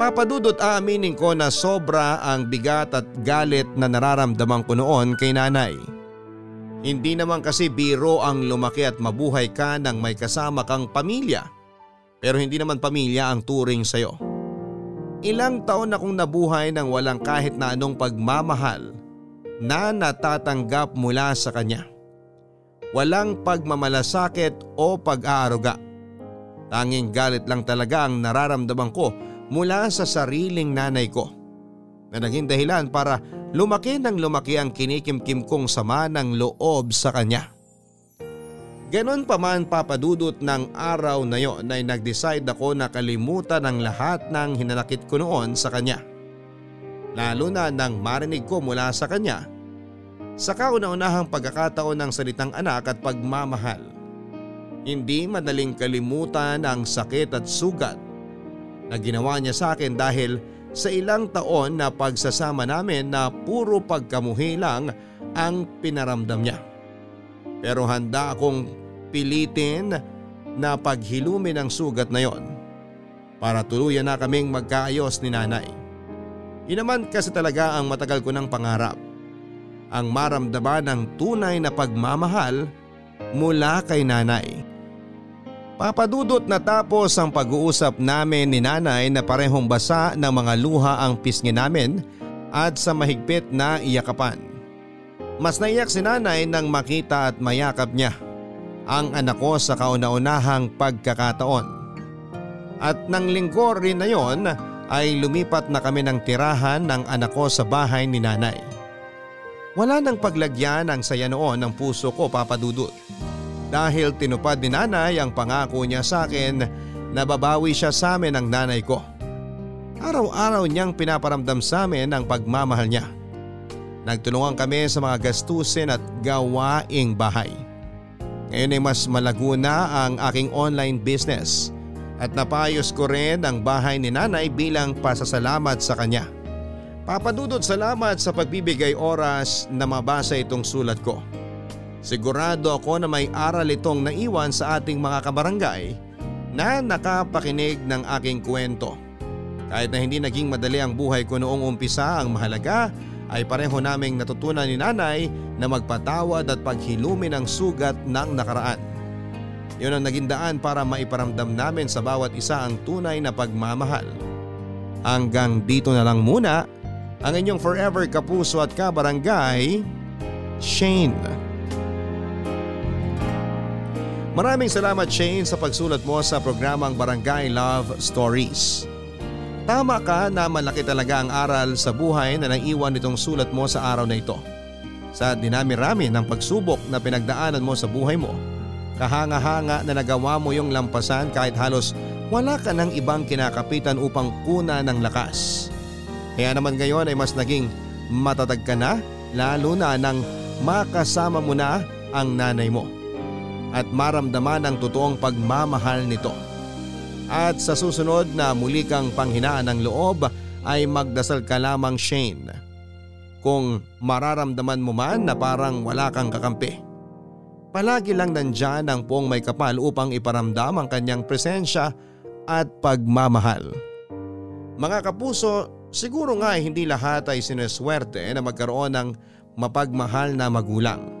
Papadudot aaminin ko na sobra ang bigat at galit na nararamdaman ko noon kay nanay. Hindi naman kasi biro ang lumaki at mabuhay ka ng may kasama kang pamilya. Pero hindi naman pamilya ang turing sa'yo. Ilang taon akong nabuhay ng walang kahit na anong pagmamahal na natatanggap mula sa kanya. Walang pagmamalasakit o pag-aaruga. Tanging galit lang talaga ang nararamdaman ko mula sa sariling nanay ko na naging dahilan para lumaki ng lumaki ang kinikimkim kong sama ng loob sa kanya. Ganon pa man papadudot ng araw na yon ay nag-decide ako na kalimutan ang lahat ng hinanakit ko noon sa kanya. Lalo na nang marinig ko mula sa kanya sa kauna-unahang pagkakataon ng salitang anak at pagmamahal. Hindi madaling kalimutan ang sakit at sugat na ginawa niya sa akin dahil sa ilang taon na pagsasama namin na puro pagkamuhi lang ang pinaramdam niya. Pero handa akong pilitin na paghilumin ang sugat na yon para tuluyan na kaming magkaayos ni nanay. Yun naman kasi talaga ang matagal ko ng pangarap. Ang maramdaman ng tunay na pagmamahal mula kay nanay. Papadudot na tapos ang pag-uusap namin ni nanay na parehong basa ng mga luha ang pisngi namin at sa mahigpit na iyakapan. Mas naiyak si nanay nang makita at mayakap niya ang anak ko sa kauna-unahang pagkakataon. At nang linggo rin na yon ay lumipat na kami ng tirahan ng anak ko sa bahay ni nanay. Wala nang paglagyan ang saya noon ng puso ko papadudot dahil tinupad ni nanay ang pangako niya sa akin na babawi siya sa amin ng nanay ko. Araw-araw niyang pinaparamdam sa amin ang pagmamahal niya. Nagtulungan kami sa mga gastusin at gawaing bahay. Ngayon ay mas malago na ang aking online business at napayos ko rin ang bahay ni nanay bilang pasasalamat sa kanya. Papadudod salamat sa pagbibigay oras na mabasa itong sulat ko. Sigurado ako na may aral itong naiwan sa ating mga kabarangay na nakapakinig ng aking kwento. Kahit na hindi naging madali ang buhay ko noong umpisa ang mahalaga ay pareho naming natutunan ni nanay na magpatawad at paghilumin ang sugat ng nakaraan. Yun ang naging daan para maiparamdam namin sa bawat isa ang tunay na pagmamahal. Hanggang dito na lang muna ang inyong forever kapuso at kabarangay, Shane. Maraming salamat Shane sa pagsulat mo sa programang Barangay Love Stories. Tama ka na malaki talaga ang aral sa buhay na naiwan nitong sulat mo sa araw na ito. Sa dinami-rami ng pagsubok na pinagdaanan mo sa buhay mo, kahanga-hanga na nagawa mo yung lampasan kahit halos wala ka ng ibang kinakapitan upang kuna ng lakas. Kaya naman ngayon ay mas naging matatag ka na lalo na nang makasama mo na ang nanay mo at maramdaman ang totoong pagmamahal nito. At sa susunod na muli kang panghinaan ng loob ay magdasal ka lamang Shane. Kung mararamdaman mo man na parang wala kang kakampi. Palagi lang nandyan ang pong may kapal upang iparamdam ang kanyang presensya at pagmamahal. Mga kapuso, siguro nga hindi lahat ay sineswerte na magkaroon ng mapagmahal na magulang.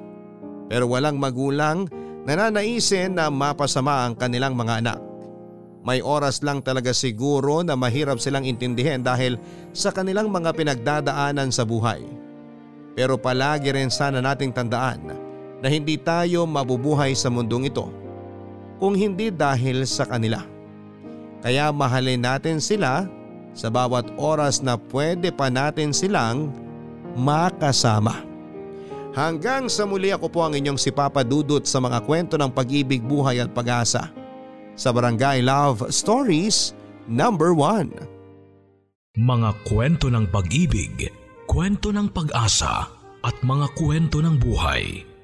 Pero walang magulang nananaisin na mapasama ang kanilang mga anak. May oras lang talaga siguro na mahirap silang intindihin dahil sa kanilang mga pinagdadaanan sa buhay. Pero palagi rin sana nating tandaan na hindi tayo mabubuhay sa mundong ito kung hindi dahil sa kanila. Kaya mahalin natin sila sa bawat oras na pwede pa natin silang makasama. Hanggang sa muli ako po ang inyong si Papa Dudut sa mga kwento ng pag-ibig, buhay at pag-asa sa Barangay Love Stories number 1. Mga kwento ng pag-ibig, kwento ng pag-asa at mga kwento ng buhay